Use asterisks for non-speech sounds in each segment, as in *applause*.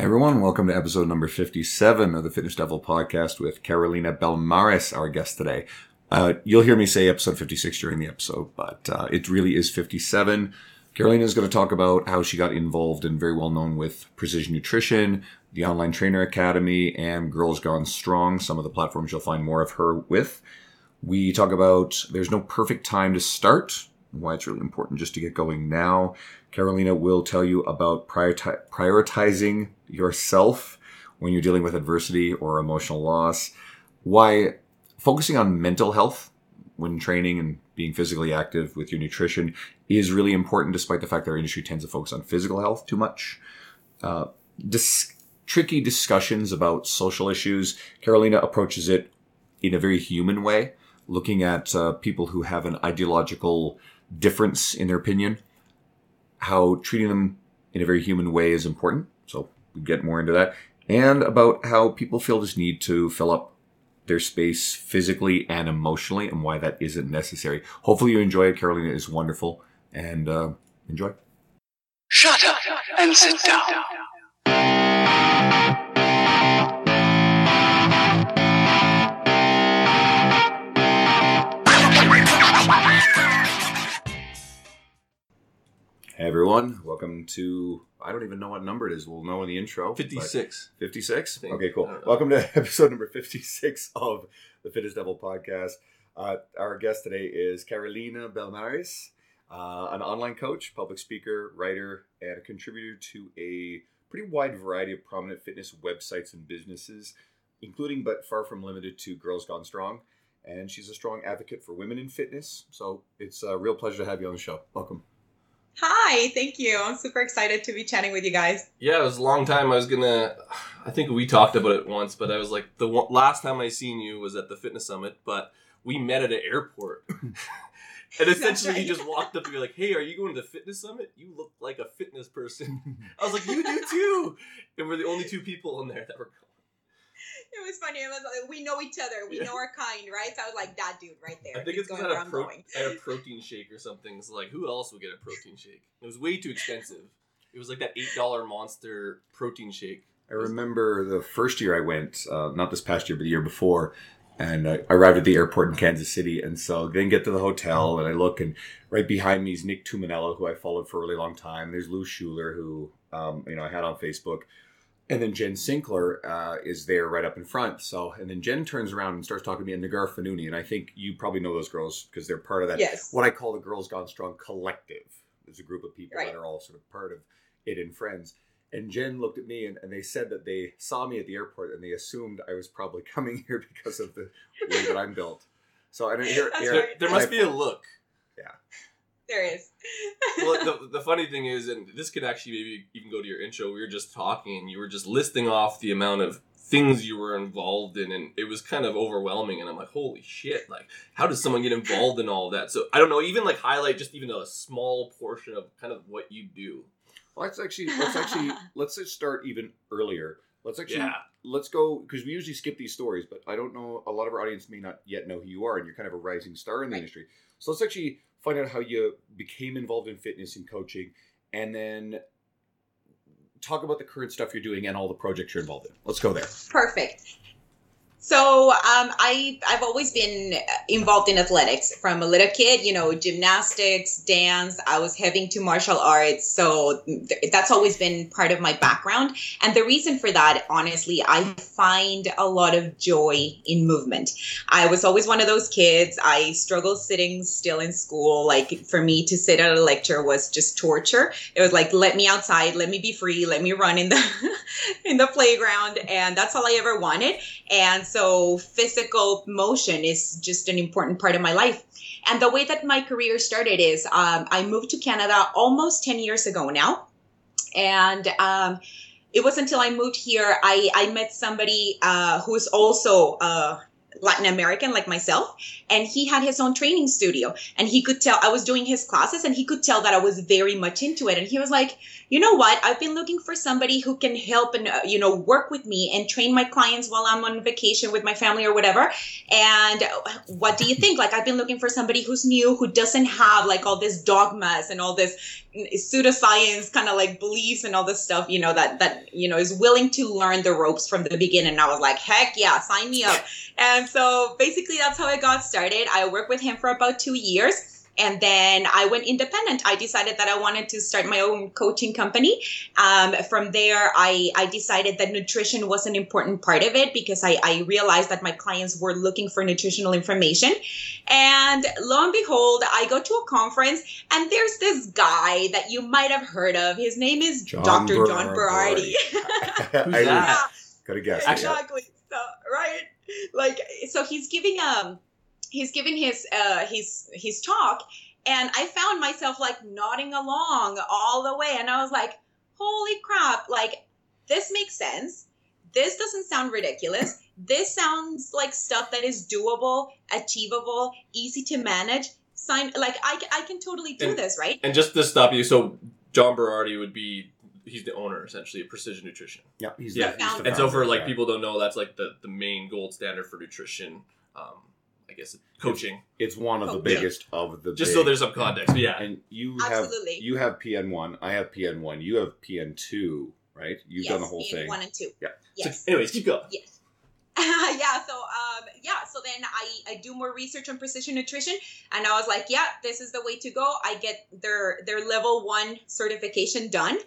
Everyone, welcome to episode number 57 of the Fitness Devil podcast with Carolina Belmares, our guest today. Uh, you'll hear me say episode 56 during the episode, but uh, it really is 57. Carolina is going to talk about how she got involved and very well known with Precision Nutrition, the Online Trainer Academy, and Girls Gone Strong, some of the platforms you'll find more of her with. We talk about there's no perfect time to start, why it's really important just to get going now. Carolina will tell you about prioriti- prioritizing yourself when you're dealing with adversity or emotional loss, why focusing on mental health when training and being physically active with your nutrition is really important, despite the fact that our industry tends to focus on physical health too much. Uh, dis- tricky discussions about social issues. Carolina approaches it in a very human way, looking at uh, people who have an ideological difference in their opinion, how treating them in a very human way is important. So we get more into that. And about how people feel this need to fill up their space physically and emotionally and why that isn't necessary. Hopefully you enjoy it. Carolina is wonderful and uh, enjoy. Shut up and sit down. Hey everyone, welcome to I don't even know what number it is. We'll know in the intro. but- 56. 56? Okay, cool. I don't know. Welcome to *laughs* episode number 56 of the Fittest Devil podcast. Uh, our guest today is Carolina Belmares, uh, an online coach, public speaker, writer, and a contributor to a pretty wide variety of prominent fitness websites and businesses, including but far from limited to Girls Gone Strong. And she's a strong advocate for women in fitness. So it's a real pleasure to have you on the show. Welcome. Hi, thank you. I'm super excited to be chatting with you guys. Yeah, it was a long time. I was gonna. I think we talked about it once, but I was like, the one, last time I seen you was at the fitness summit, but we met at an airport. *laughs* and essentially, right. you just walked up to me like, "Hey, are you going to the fitness summit? You look like a fitness person." *laughs* I was like, "You do too," and we're the only two people in there that were going. It was funny. It was like, we know each other. We Yeah. know our kind, right? So I was like, that dude right there. I think it's because going I had pro- going. I had a protein shake or something. So like, who else would get a protein shake? It was way too expensive. It was like that eight dollar monster protein shake. I remember the first year I went, uh, not this past year, but the year before, and I arrived at the airport in Kansas City. And so then get to the hotel, and I look, and right behind me is Nick Tumminello, who I followed for a really long time. There's Lou Schuler, who um, you know I had on Facebook, and then Jen Sinkler uh, is there right up in front. So and then Jen turns around and starts talking to me and Neghar Fonooni, and I think you probably know those girls because they're part of that Yes. what I call the Girls Gone Strong collective. There's a group of people Right. that are all sort of part of it and friends. And Jen looked at me and, and they said that they saw me at the airport and they assumed I was probably *laughs* coming here because of the way that I'm built. So I don't hear, That's here There, right. there must I- be a look. There is. well, the, *laughs* the funny thing is, and this could actually maybe even go to your intro. We were just talking, and you were just listing off the amount of things you were involved in, and it was kind of overwhelming. And I'm like, holy shit! Like, how does someone get involved in all of that? So I don't know. Even like highlight just even a small portion of kind of what you do. Well, let's actually let's actually *laughs* let's just start even earlier. Let's actually Yeah. let's go because we usually skip these stories, but I don't know a lot of our audience may not yet know who you are, and you're kind of a rising star in the Right. industry. So let's actually find out how you became involved in fitness and coaching, and then talk about the current stuff you're doing and all the projects you're involved in. Let's go there. Perfect. So um, I I've always been involved in athletics from a little kid. You know, gymnastics, dance. I was heavy to martial arts, so th- that's always been part of my background. And the reason for that, honestly, I find a lot of joy in movement. I was always one of those kids. I struggled sitting still in school. Like for me to sit at a lecture was just torture. It was like let me outside, let me be free, let me run in the *laughs* in the playground, and that's all I ever wanted. And so physical motion is just an important part of my life. And the way that my career started is um, I moved to Canada almost 10 years ago now. And um, it was until I moved here, I, I met somebody uh, who is also uh, Latin American like myself, and he had his own training studio. And he could tell I was doing his classes, and he could tell that I was very much into it. And he was like, you know what? I've been looking for somebody who can help and uh, you know work with me and train my clients while I'm on vacation with my family or whatever. And uh, what do you think? Like I've been looking for somebody who's new, who doesn't have like all this dogmas and all this pseudoscience kind of like beliefs and all this stuff, you know, that that you know is willing to learn the ropes from the beginning. And I was like, heck yeah, sign me up. And so basically that's how I got started. I worked with him for about two years and then I went independent. I decided that I wanted to start my own coaching company. Um, from there, I, I decided that nutrition was an important part of it because I, I realized that my clients were looking for nutritional information. And lo and behold, I go to a conference and there's this guy that you might have heard of. His name is John Dr. John Berardi. Berardi. *laughs* I that? Gotta guess. exactly. So, right? Like, so he's giving um he's giving his uh his his talk and i found myself like nodding along all the way and i was like holy crap like this makes sense. This doesn't sound ridiculous. This sounds like stuff that is doable achievable easy to manage. Sign like i, I can totally do And- this right? And just to stop you, so John Berardi would be he's the owner essentially of Precision Nutrition. Yeah, he's Yeah, the, he's the And so for like people don't know, that's like the the main gold standard for nutrition. Um, I guess coaching. it's one of the Oh, yeah. biggest of the. Just big- so there's some context. But yeah, And you have you have PN one. I have PN one. You have PN two, right? You've done the whole being thing. one and two Yeah. yes So, anyways, keep going. Yes. *laughs* yeah. So um, yeah. So then I I do more research on precision nutrition, and I was like, yeah, this is the way to go. I get their their level one certification done,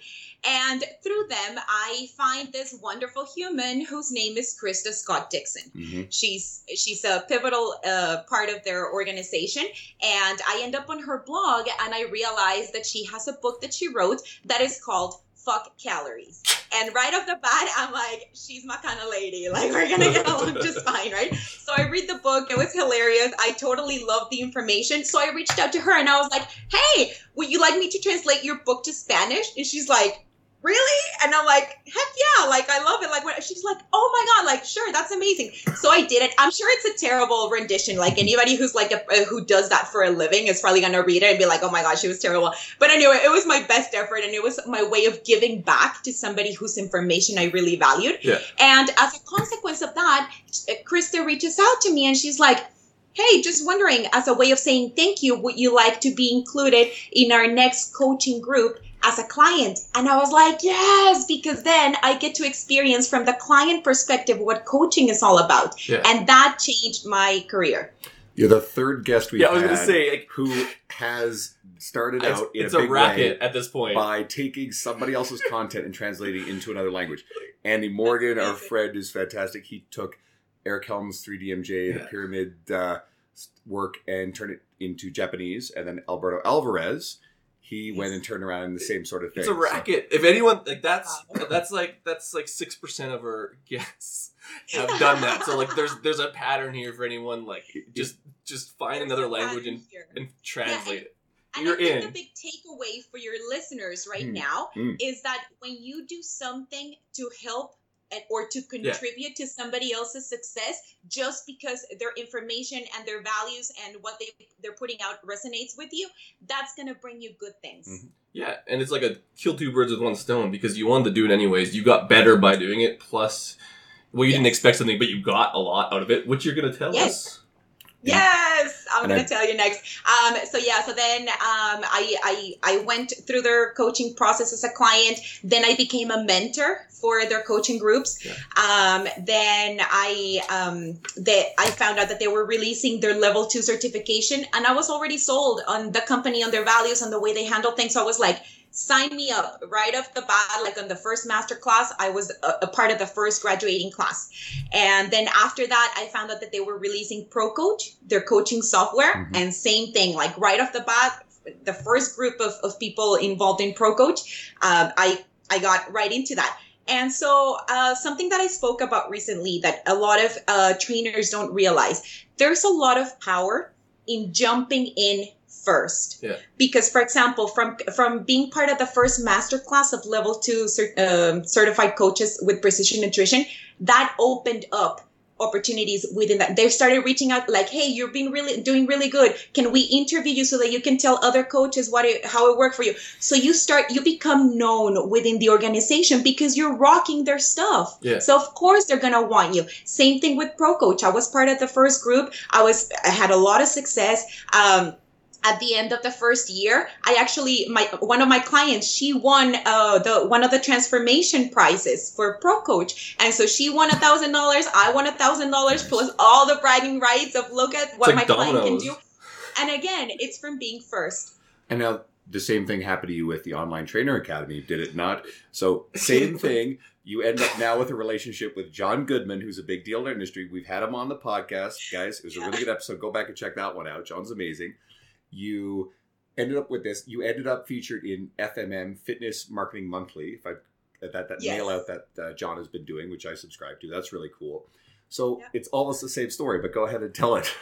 and through them I find this wonderful human whose name is Krista Scott Dixon. Mhm. She's she's a pivotal uh, part of their organization, and I end up on her blog, and I realize that she has a book that she wrote that is called "Fuck Calories." And right off the bat, I'm like, she's my kind of lady. Like we're gonna get along *laughs* just fine, right? So I read the book. It was hilarious. I totally loved the information. So I reached out to her and I was like, hey, would you like me to translate your book to Spanish? And she's like. Really? And I'm like, heck yeah! Like I love it. Like when she's like, oh my god! Like sure, that's amazing. So I did it. I'm sure it's a terrible rendition. Like anybody who's like a, who does that for a living is probably gonna read it and be like, oh my god, she was terrible. But anyway, it was my best effort, and it was my way of giving back to somebody whose information I really valued. Yeah. And as a consequence of that, Krista reaches out to me, and she's like. Hey, just wondering, as a way of saying thank you, would you like to be included in our next coaching group as a client? And I was like, yes, because then I get to experience from the client perspective what coaching is all about. Yeah. And that changed my career. You're the third guest we've yeah, I was had gonna say like, who has started out in it's a a, racket way at this point. by taking somebody else's content and translating into another language. Andy Morgan, our amazing. friend, is fantastic. He took Eric Helms' 3DMJ, the pyramid uh, work, and turned it into Japanese. And then Alberto Alvarez, he went and turned around in the same sort of thing. It's a racket. If anyone like that's *laughs* that's like that's like six percent of our *laughs* guests have done that. So like there's there's a pattern here for anyone like just just find another language and, and translate it. And You're I think in. the big takeaway for your listeners right Mm, now mm. is that when you do something to help and, or to contribute to somebody else's success, just because their information and their values and what they they're putting out resonates with you, that's gonna bring you good things. Mhm. Yeah, and it's like a kill two birds with one stone because you wanted to do it anyways. You got better by doing it. Plus, well, you didn't expect something, but you got a lot out of it, which you're gonna tell Yes. us. Yes, I'm And gonna I- tell you next. Um, so yeah, so then um, I, I I went through their coaching process as a client. Then I became a mentor for their coaching groups. Yeah. Um, then I um, that I found out that they were releasing their level two certification, and I was already sold on the company, on their values, on the way they handle things. So I was like, sign me up right off the bat. Like on the first master class, I was a, a part of the first graduating class. And then after that, I found out that they were releasing Pro Coach, their coaching software, Mhm. and same thing, like right off the bat, the first group of, of people involved in Pro Coach, um, I I got right into that. And so, uh, something that I spoke about recently that a lot of uh, trainers don't realize there's a lot of power in jumping in first. Yeah. Because, for example, from from being part of the first masterclass of level two cer- um, certified coaches with precision nutrition, that opened up opportunities within that. They started reaching out like hey you're being really doing really good. Can we interview you so that you can tell other coaches what it, how it worked for you? So you start you become known within the organization because you're rocking their stuff. Yeah. so of course they're gonna want you. Same thing with pro coach. I was part of the first group. I was i had a lot of success. Um at the end of the first year i actually my one of my clients she won uh the one of the transformation prizes for pro coach and so she won a thousand dollars i won a thousand dollars plus all the bragging rights of look at what like my client can do and again it's from being first And now the same thing happened to you with the Online Trainer Academy, did it not? So *laughs* same thing. You end up now with a relationship with John Goodman, who's a big deal in our industry. We've had him on the podcast, guys. It was a really good episode. Go back and check that one out. John's amazing. You ended up with this. You ended up featured in FMM Fitness Marketing Monthly. If I that that Yes. mail out that uh, John has been doing, which I subscribe to. That's really cool. So Yeah. it's almost the same story, but go ahead and tell it. *laughs*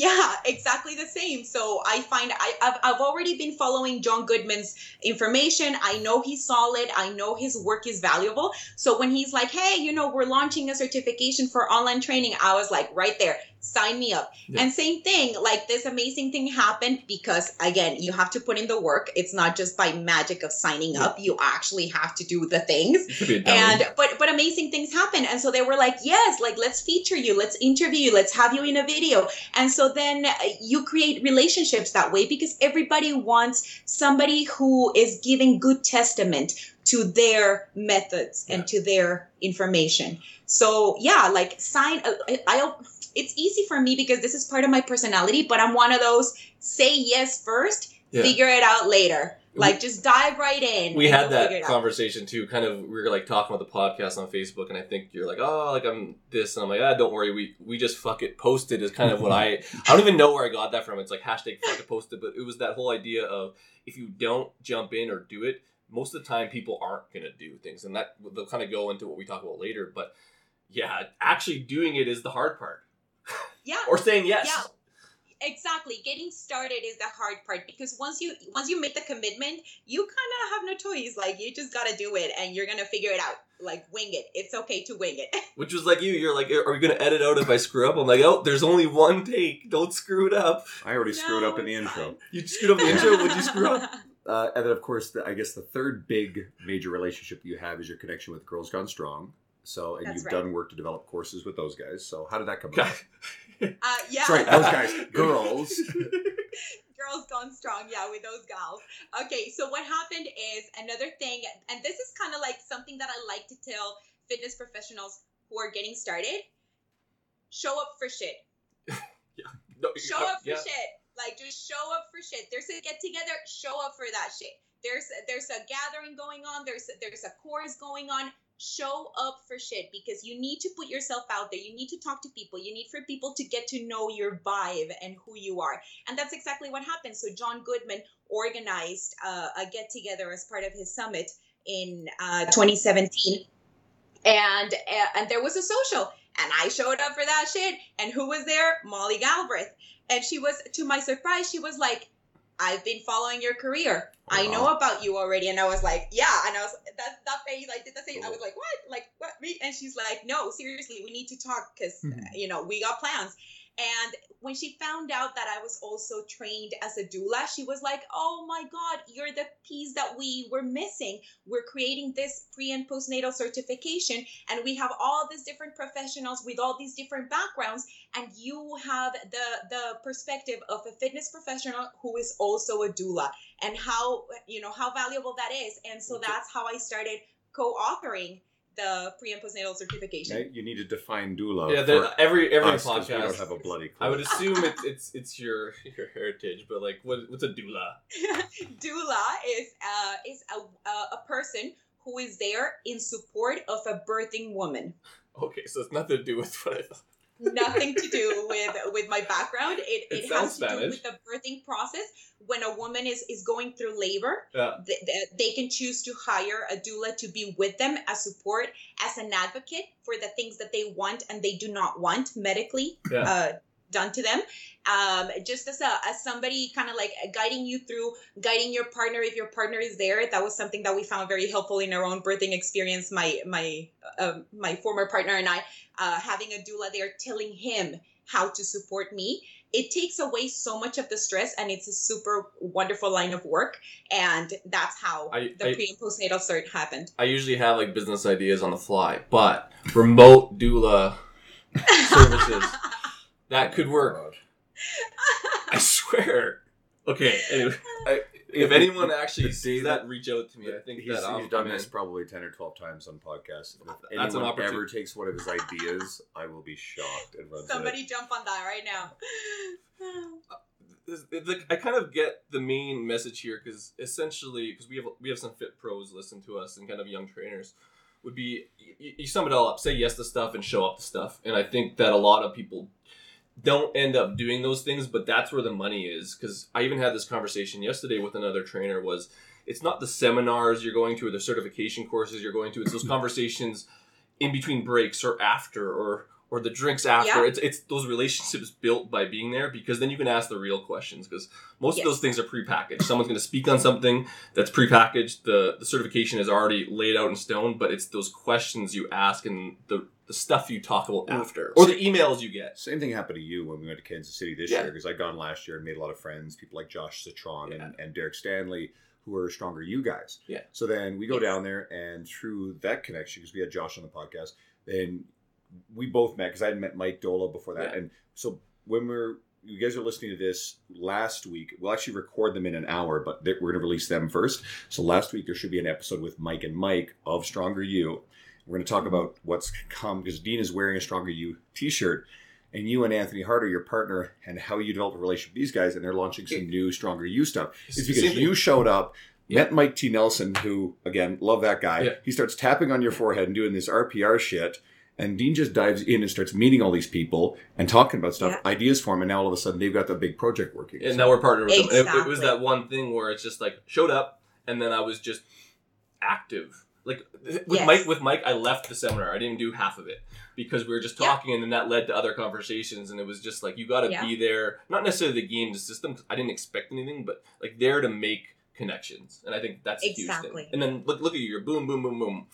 Yeah, exactly the same. So I find I, I've, I've already been following John Goodman's information. I know he's solid. I know his work is valuable. So when he's like, hey, you know, we're launching a certification for online training, I was like, right there, sign me up. Yeah. And same thing, like this amazing thing happened because, again, you have to put in the work. It's not just by magic of signing up, you actually have to do the things. You could be a dummy. and but but amazing things happen. And so they were like yes like let's feature you. Let's interview you. Let's have you in a video. And so then uh, you create relationships that way because everybody wants somebody who is giving good testament to their methods and to their information. So yeah like sign uh, I, I it's easy for me because this is part of my personality but i'm one of those say yes first Yeah. figure it out later like just dive right in we had that conversation too. Kind of, we were like talking about the podcast on Facebook, and I think you're like, "Oh, like I'm this," and I'm like, "Ah, don't worry, we we just fuck it posted." Is kind of what I *laughs* I don't even know where I got that from. It's like hashtag fuck it posted, but it was that whole idea of if you don't jump in or do it, most of the time people aren't gonna do things, and that they'll kind of go into what we talk about later. But yeah, actually doing it is the hard part, yeah or saying yes. Yeah. exactly getting started is the hard part because once you once you make the commitment you kind of have no choice like you just gotta do it and you're gonna figure it out like wing it it's okay to wing it *laughs* Which was like you. You're like, are we gonna edit out if I screw up? I'm like, oh, there's only one take. Don't screw it up. I already screwed No, up in the intro. fine. You screwed up the intro. Would you screw up? *laughs* Uh, and then, of course, the, I guess the third big major relationship you have is your connection with Girls Gone Strong. So, and That's you've right. done work to develop courses with those guys. So, how did that come God. *laughs* about? uh, yeah Sorry, *laughs* those guys, girls. *laughs* girls gone strong yeah with those gals okay so what happened is another thing and this is kind of like something that i like to tell fitness professionals who are getting started show up for shit No, show up for yeah. shit. Like just show up for shit. There's a get together, show up for that shit. There's there's a gathering going on, there's there's a course going on. Show up for shit because you need to put yourself out there. You need to talk to people. You need for people to get to know your vibe and who you are. And that's exactly what happened. So John Goodman organized uh, a get together as part of his summit in uh, 2017 and uh, and there was a social and i showed up for that shit and who was there molly galbraith and she was to my surprise she was like i've been following your career. I know about you already. And i was like yeah. And i was that that face i did the same. I was like what? Like what? Me? And she's like no seriously we need to talk because Mhm. you know we got plans and when she found out that I was also trained as a doula, she was like, Oh my God, you're the piece that we were missing. We're creating this pre and postnatal certification, and we have all these different professionals with all these different backgrounds, and you have the, the perspective of a fitness professional who is also a doula, and how, you know, how valuable that is. And so that's how I started co authoring the pre and postnatal certification. Now, you need to define doula. Yeah, the, for every every us, 'cause we don't podcast. have a bloody clue. I would assume it's *laughs* it's it's your your heritage, but like, what what's a doula? *laughs* doula is uh, is a, a, a person who is there in support of a birthing woman. Okay, so it's nothing to do with what I thought. Nothing to do with with my background. It, It it, has to do with the birthing process. When a woman is is going through labor, Yeah. th- th- they can choose to hire a doula to be with them as support, as an advocate for the things that they want and they do not want medically Yeah. uh, done to them. Um, just as a as somebody kind of like guiding you through, guiding your partner if your partner is there. That was something that we found very helpful in our own birthing experience. My my uh, my former partner and I uh, having a doula there, telling him how to support me it takes away so much of the stress and it's a super wonderful line of work and that's how I- the I- pre and postnatal cert happened I usually have like business ideas on the fly, but remote doula *laughs* services that could work. *laughs* I swear. Okay. Anyway, I- if anyone actually the sees day that, reach out to me. I think he's, that he's done this probably 10 or 12 times on podcasts. If That's an anyone opportunity. ever takes one of his ideas, I will be shocked and runs Somebody it. jump on that right now. Uh, it's- it's like, I kind of get the main message here because essentially, because we have we have some fit pros listen to us and kind of young trainers, would be you, you sum it all up, say yes to stuff and show up to stuff, and I think that a lot of people don't end up doing those things, but that's where the money is. Because I even had this conversation yesterday with another trainer. Was it's not the seminars you're going to or the certification courses you're going to; it's those *laughs* conversations in between breaks or after or or the drinks after. Yeah. It's it's those relationships built by being there because then you can ask the real questions because most of those things are prepackaged. Someone's going to speak on something that's prepackaged. The the certification is already laid out in stone, but it's those questions you ask and the the stuff you talk about after or the emails you get. Same thing happened to you when we went to Kansas City this Yeah. year because I'd gone last year and made a lot of friends, people like Josh Citron Yeah. and, and Derek Stanley, who are stronger you guys. Yeah. So then we go Yes. down there and through that connection, because we had Josh on the podcast, then we both met because I had met Mike Doehla before that. Yeah. And so when we're you guys are listening to this last week. We'll actually record them in an hour, but we're going to release them first. So last week there should be an episode with Mike and Mike of Stronger U. We're going to talk about what's come because Dean is wearing a Stronger U T-shirt, and you and Anthony Hart are your partner, and how you develop a relationship with these guys, and they're launching some new Stronger U stuff. It's because you showed up, Yeah. met Mike T. Nelson, who again love that guy. Yeah. He starts tapping on your forehead and doing this RPR shit. And Dean just dives in and starts meeting all these people and talking about stuff, Yeah. ideas for them, and now all of a sudden they've got the big project working. and So- now we're partnered with them. It- It, was that one thing where it's just like showed up, and then I was just active. Like with Yes. Mike, with Mike, I left the seminar. I didn't do half of it because we were just talking, and then that led to other conversations, and it was just like you got to Yeah. be there, not necessarily the game, the system. 'cause I didn't expect anything, but like there to make connections, and I think that's a huge Exactly. thing. And then look, look at you, you're boom, boom, boom, boom.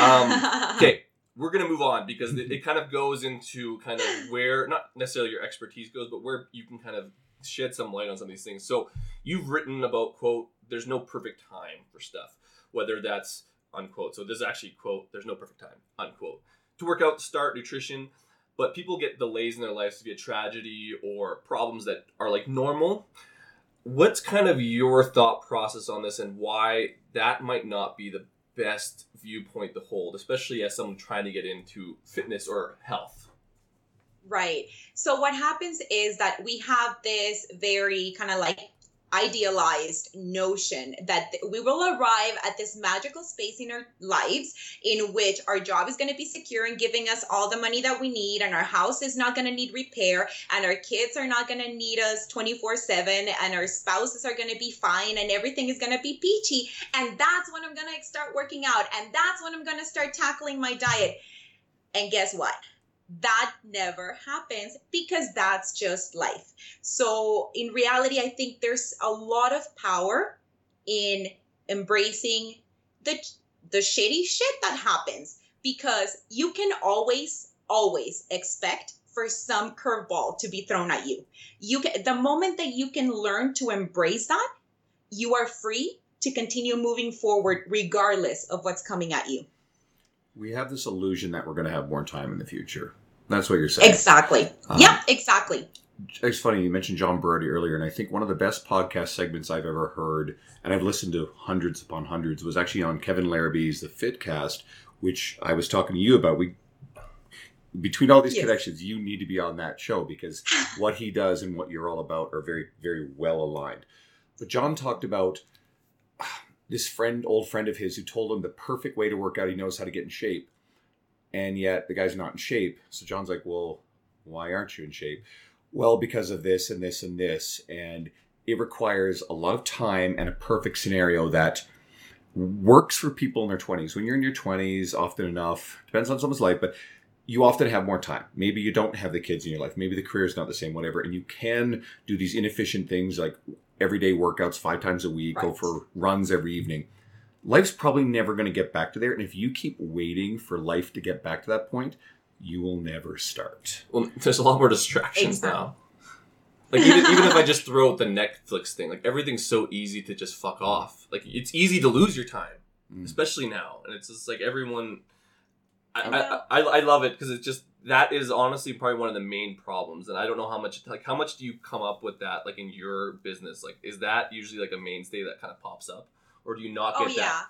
Um, *laughs* okay we're gonna move on because it, it *laughs* kind of goes into kind of where not necessarily your expertise goes but where you can kind of shed some light on some of these things so you've written about quote there's no perfect time for stuff whether that's unquote so this is actually quote there's no perfect time unquote to work out start nutrition but people get delays in their lives to be a tragedy or problems that are like normal what's kind of your thought process on this and why that might not be the best viewpoint to hold, especially as someone trying to get into fitness or health. Right. So what happens is that we have this very kind of like idealized notion that th- we will arrive at this magical space in our lives in which our job is going to be secure and giving us all the money that we need and our house is not going to need repair and our kids are not going to need us 24/7 and our spouses are going to be fine and everything is going to be peachy and that's when I'm going to start working out and that's when I'm going to start tackling my diet. And guess what? That never happens because that's just life. So, in reality, I think there's a lot of power in embracing the the shitty shit that happens because you can always always expect for some curveball to be thrown at you. You can the moment that you can learn to embrace that, you are free to continue moving forward regardless of what's coming at you. We have this illusion that we're going to have more time in the future. That's what you're saying. Exactly. Um, yeah, exactly. It's funny you mentioned John Berardi earlier, and I think one of the best podcast segments I've ever heard, and I've listened to hundreds upon hundreds, was actually on Kevin Larrabee's The Fitcast, which I was talking to you about. We between all these Yes. connections, you need to be on that show because *laughs* what he does and what you're all about are very, very well aligned. But John talked about this friend, old friend of his, who told him the perfect way to work out. He knows how to get in shape, and yet the guy's not in shape. So John's like, "Well, why aren't you in shape?" Well, because of this and this and this, and it requires a lot of time and a perfect scenario that works for people in their 20s. When you're in your 20s, often enough, depends on someone's life, but you often have more time. Maybe you don't have the kids in your life. Maybe the career is not the same, whatever. And you can do these inefficient things like everyday workouts five times a week, go for runs every evening. Life's probably never going to get back to there. And if you keep waiting for life to get back to that point, you will never start. Well, there's a lot more distractions Exactly. now. Like even, even if I *laughs* just throw out the Netflix thing, like everything's so easy to just fuck off. Like it's easy to lose your time, Mm. especially now. And it's just like everyone. I, I, I, love it because it's just that is honestly probably one of the main problems, and I don't know how much like how much do you come up with that like in your business? Like, is that usually like a mainstay that kind of pops up, or do you not Oh get yeah. that?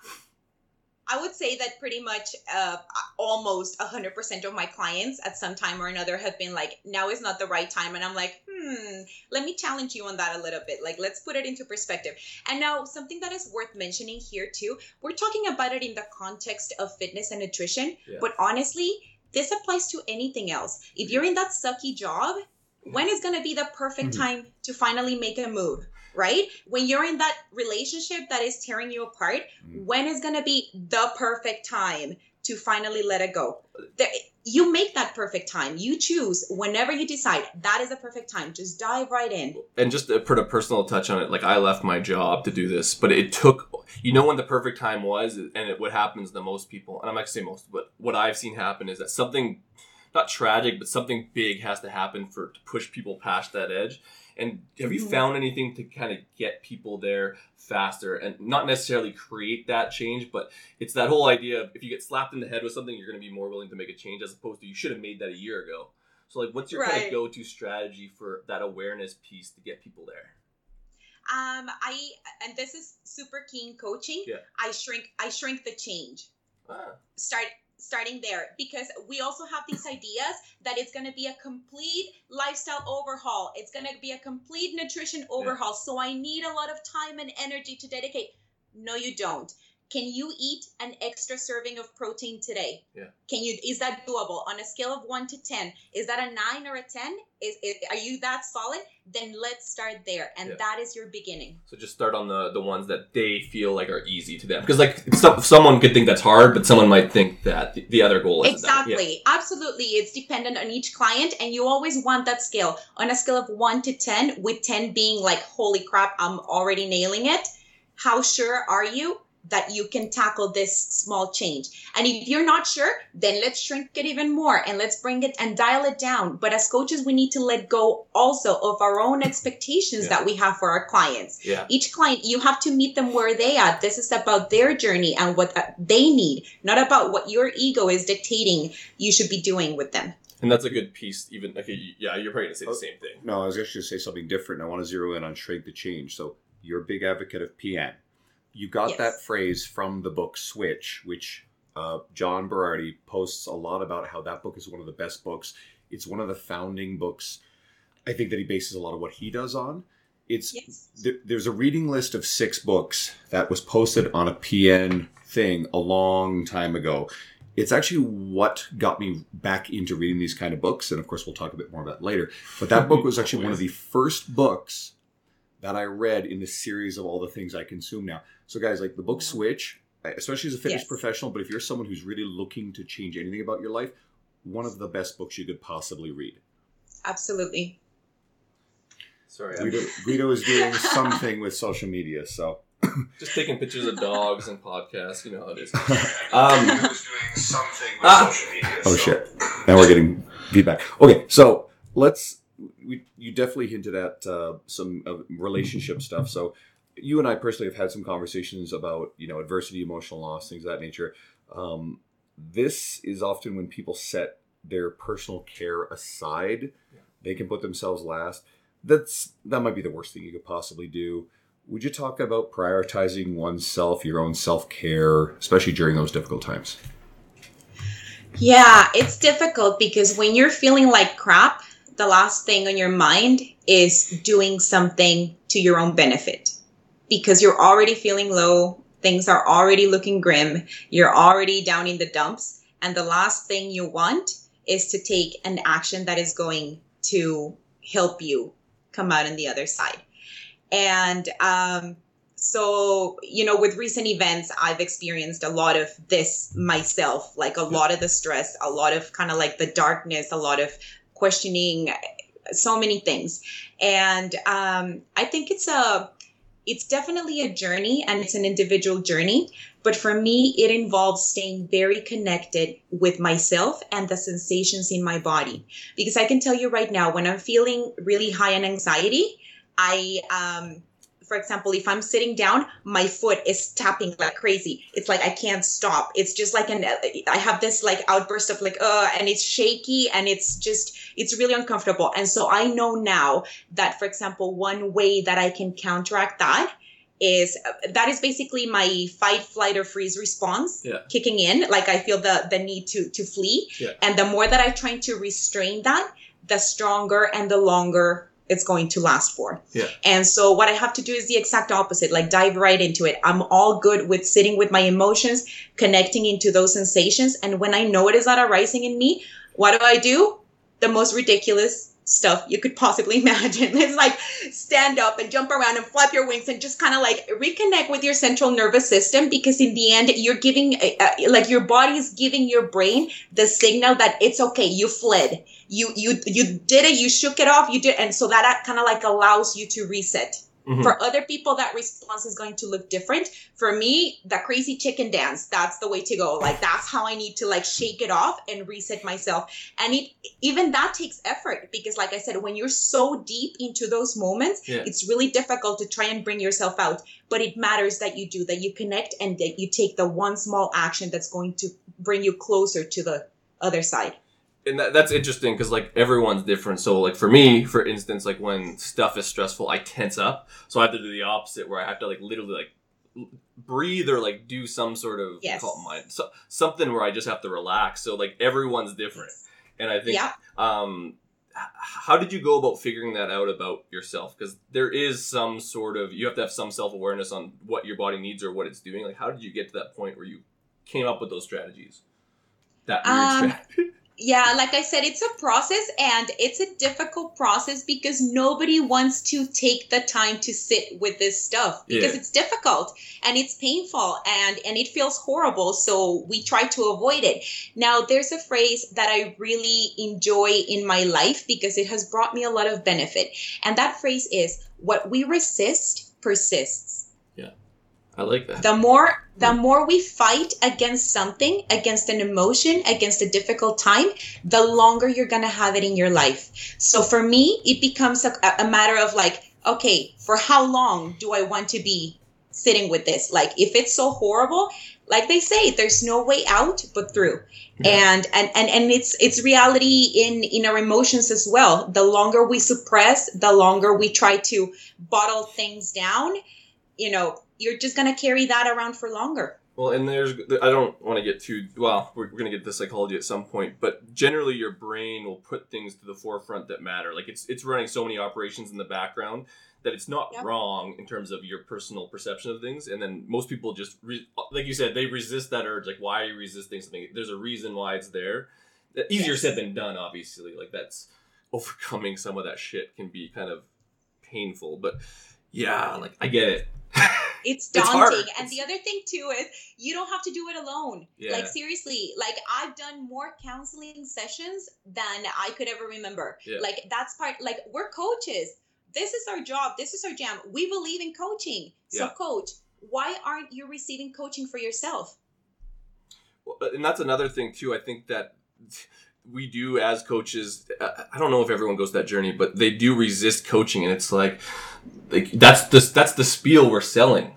I would say that pretty much uh, almost 100% of my clients at some time or another have been like, now is not the right time. And I'm like, hmm, let me challenge you on that a little bit. Like, let's put it into perspective. And now, something that is worth mentioning here, too, we're talking about it in the context of fitness and nutrition. Yeah. But honestly, this applies to anything else. If you're in that sucky job, when is going to be the perfect Mhm. time to finally make a move? Right? When you're in that relationship that is tearing you apart, Mhm. when is going to be the perfect time to finally let it go? There, you make that perfect time. You choose whenever you decide that is the perfect time. Just dive right in. and just to put a personal touch on it, like I left my job to do this, but it took, you know, when the perfect time was, and it, what happens to most people, and I'm not gonna say most, but what I've seen happen is that something, not tragic, but something big has to happen for to push people past that edge. And have you Mhm. found anything to kind of get people there faster and not necessarily create that change, but it's that whole idea of if you get slapped in the head with something, you're going to be more willing to make a change as opposed to you should have made that a year ago. So, like, what's your kind of go-to strategy for that awareness piece to get people there? Um, I and this is super keen coaching. Yeah. I shrink. I shrink the change. Ah, start starting there because we also have these ideas that it's going to be a complete lifestyle overhaul. It's going to be a complete nutrition overhaul. So i need a lot of time and energy to dedicate. No you don't can you eat an extra serving of protein today Yeah. can you is that doable on a scale of 1 to 10 is that a 9 or a 10 is, is are you that solid then let's start there and Yeah. that is your beginning so just start on the the ones that they feel like are easy to them because like some, someone could think that's hard, but someone might think that the, the other goal is Exactly. Absolutely. It's dependent on each client, and you always want that scale on a scale of one to 10, with 10 being like, holy crap, I'm already nailing it. How sure are you that you can tackle this small change? And if you're not sure, then let's shrink it even more and let's bring it and dial it down. But as coaches, we need to let go also of our own expectations Yeah. that we have for our clients Yeah. each client you have to meet them where they are this is about their journey and what uh, they need not about what your ego is dictating you should be doing with them And that's a good piece. Even okay, yeah, you're probably gonna say the same thing. No, I was actually going to say something different. I want to zero in on shrink the change. So you're a big advocate of PN. You got Yes. that phrase from the book Switch, which uh, John Berardi posts a lot about how that book is one of the best books. It's one of the founding books. I think that he bases a lot of what he does on. It's yes there, there's a reading list of six books that was posted on a PN thing a long time ago. It's actually what got me back into reading these kind of books, and of course, we'll talk a bit more about later. But that book *laughs* was actually one of the first books that I read in the series of all the things I consume now. So, guys, like the book Switch, especially as a fitness Yes. professional, but if you're someone who's really looking to change anything about your life, one of the best books you could possibly read. absolutely Sorry, Guido, Guido is doing *laughs* something with social media, so. *laughs* just taking pictures of dogs and podcasts. You know how it is. *laughs* Um, doing something with Ah. social media. Oh so- shit! Now we're getting feedback. Okay, so let's. We, you definitely hinted at uh, some uh, relationship stuff. So you and I personally have had some conversations about you know adversity, emotional loss, things of that nature. Um, this is often when people set their personal care aside. They can put themselves last. That's that might be the worst thing you could possibly do. Would you talk about prioritizing oneself, your own self care, especially during those difficult times? yeah it's difficult because when you're feeling like crap the last thing on your mind is doing something to your own benefit. Because you're already feeling low things are already looking grim you're already down in the dumps and the last thing you want is to take an action that is going to help you come out on the other side. And um, so you know with recent events i've experienced a lot of this myself like a lot of the stress a lot of kind of like the darkness a lot of questioning so many things. And um, i think it's a it's definitely a journey and it's an individual journey but for me it involves staying very connected with myself and the sensations in my body. Because i can tell you right now when i'm feeling really high in anxiety i um, for example, if I'm sitting down, my foot is tapping like crazy. It's like I can't stop. It's just like an I have this like outburst of like uh and it's shaky and it's just it's really uncomfortable. And so I know now that for example, one way that I can counteract that is that is basically my fight flight or freeze response Yeah. kicking in like i feel the the need to to flee Yeah. and the more that i'm trying to restrain that the stronger and the longer it's going to last for. Yeah. and so what i have to do is the exact opposite like dive right into it. I'm all good with sitting with my emotions connecting into those sensations. And when i know it is that arising in me what do i do? The most ridiculous stuff you could possibly *laughs* imagine. It's like stand up and jump around and flap your wings and just kind of like reconnect with your central nervous system because in the end you're giving uh, uh, like your body is giving your brain the signal that it's okay you fled you you you did it you shook it off you did and so that kind of like allows you to reset Mhm. for other people that response is going to look different. For me the crazy chicken dance that's the way to go. Like that's how i need to like shake it off and reset myself. And it even that takes effort because like i said when you're so deep into those moments Yeah. it's really difficult to try and bring yourself out. But it matters that you do that you connect and that you take the one small action that's going to bring you closer to the other side and that, that's interesting because like everyone's different. So like for me for instance like when stuff is stressful i tense up. So i have to do the opposite where i have to like literally like breathe or like do some sort of Yes. call it mind so, something where i just have to relax. So like everyone's different. And i think yeah. um how did you go about figuring that out about yourself? Because there is some sort of you have to have some self-awareness on what your body needs or what it's doing. Like how did you get to that point where you came up with those strategies? That weird Um, strategy *laughs* Yeah, like I said, it's a process and it's a difficult process because nobody wants to take the time to sit with this stuff because Yeah. it's difficult and it's painful and and it feels horrible. So we try to avoid it. Now there's a phrase that I really enjoy in my life because it has brought me a lot of benefit. And that phrase is what we resist persists i like that. The more the more we fight against something against an emotion against a difficult time the longer you're gonna have it in your life. So for me it becomes a, a matter of like okay for how long do i want to be sitting with this? Like if it's so horrible like they say there's no way out but through. Yeah. and, and and and it's it's reality in in our emotions as well. The longer we suppress the longer we try to bottle things down you know you're just going to carry that around for longer Well, and there's I don't want to get too well. We're, we're gonna get to psychology at some point, but generally your brain will put things to the forefront that matter. Like it's it's running so many operations in the background that it's not Yep. wrong in terms of your personal perception of things. And then most people just re- like you said, they resist that urge. Like why are you resisting something? There's a reason why it's there. Uh, easier Yes. said than done, obviously. Like that's *laughs* overcoming some of that shit can be kind of painful, but yeah, like I get it. *laughs* it's It's daunting hard. and It's- the other thing too is you don't have to do it alone Yeah. like seriously like i've done more counseling sessions than i could ever remember Yeah. like that's part like we're coaches this is our job this is our jam we believe in coaching so Yeah. coach why aren't you receiving coaching for yourself Well, uh, and that's another thing too. I think that we do as coaches. I I don't know if everyone goes that journey, but they do resist coaching, and it's like, like that's the that's the spiel we're selling.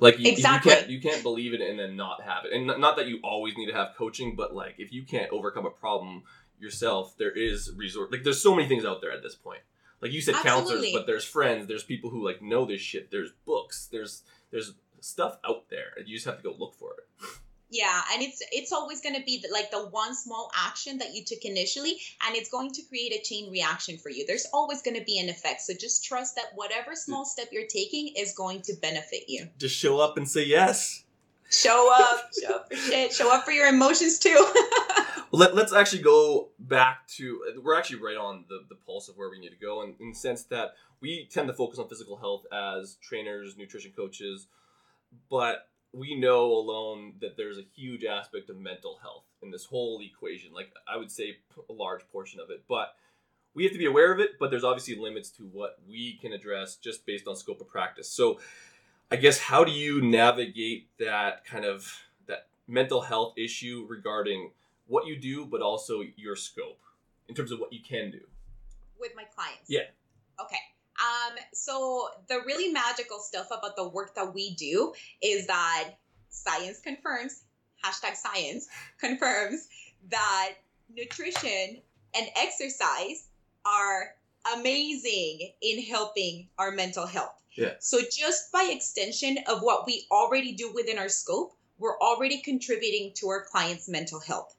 Like you, Exactly. you can't you can't believe it and then not have it, and not, that you always need to have coaching, but like if you can't overcome a problem yourself, there is resort. Like there's so many things out there at this point. Like you said, counselors, but there's friends, there's people who like know this shit. There's books, there's there's stuff out there, and you just have to go look for it. Yeah, and it's it's always going to be the, like the one small action that you took initially, and it's going to create a chain reaction for you. There's always going to be an effect, so just trust that whatever small step you're taking is going to benefit you. Just show up and say yes. Show up, show up for shit, show up for your emotions too. *laughs* Let, let's actually go back to we're actually right on the, the pulse of where we need to go in, in the sense that we tend to focus on physical health as trainers nutrition coaches but we know alone that there's a huge aspect of mental health in this whole equation like i would say a large portion of it but we have to be aware of it but there's obviously limits to what we can address just based on scope of practice so i guess how do you navigate that kind of that mental health issue regarding what you do, but also your scope in terms of what you can do. With my clients. Yeah. Okay. Um, so the really magical stuff about the work that we do is that science confirms, hashtag science confirms that nutrition and exercise are amazing in helping our mental health. Yeah. So just by extension of what we already do within our scope, we're already contributing to our clients' mental health.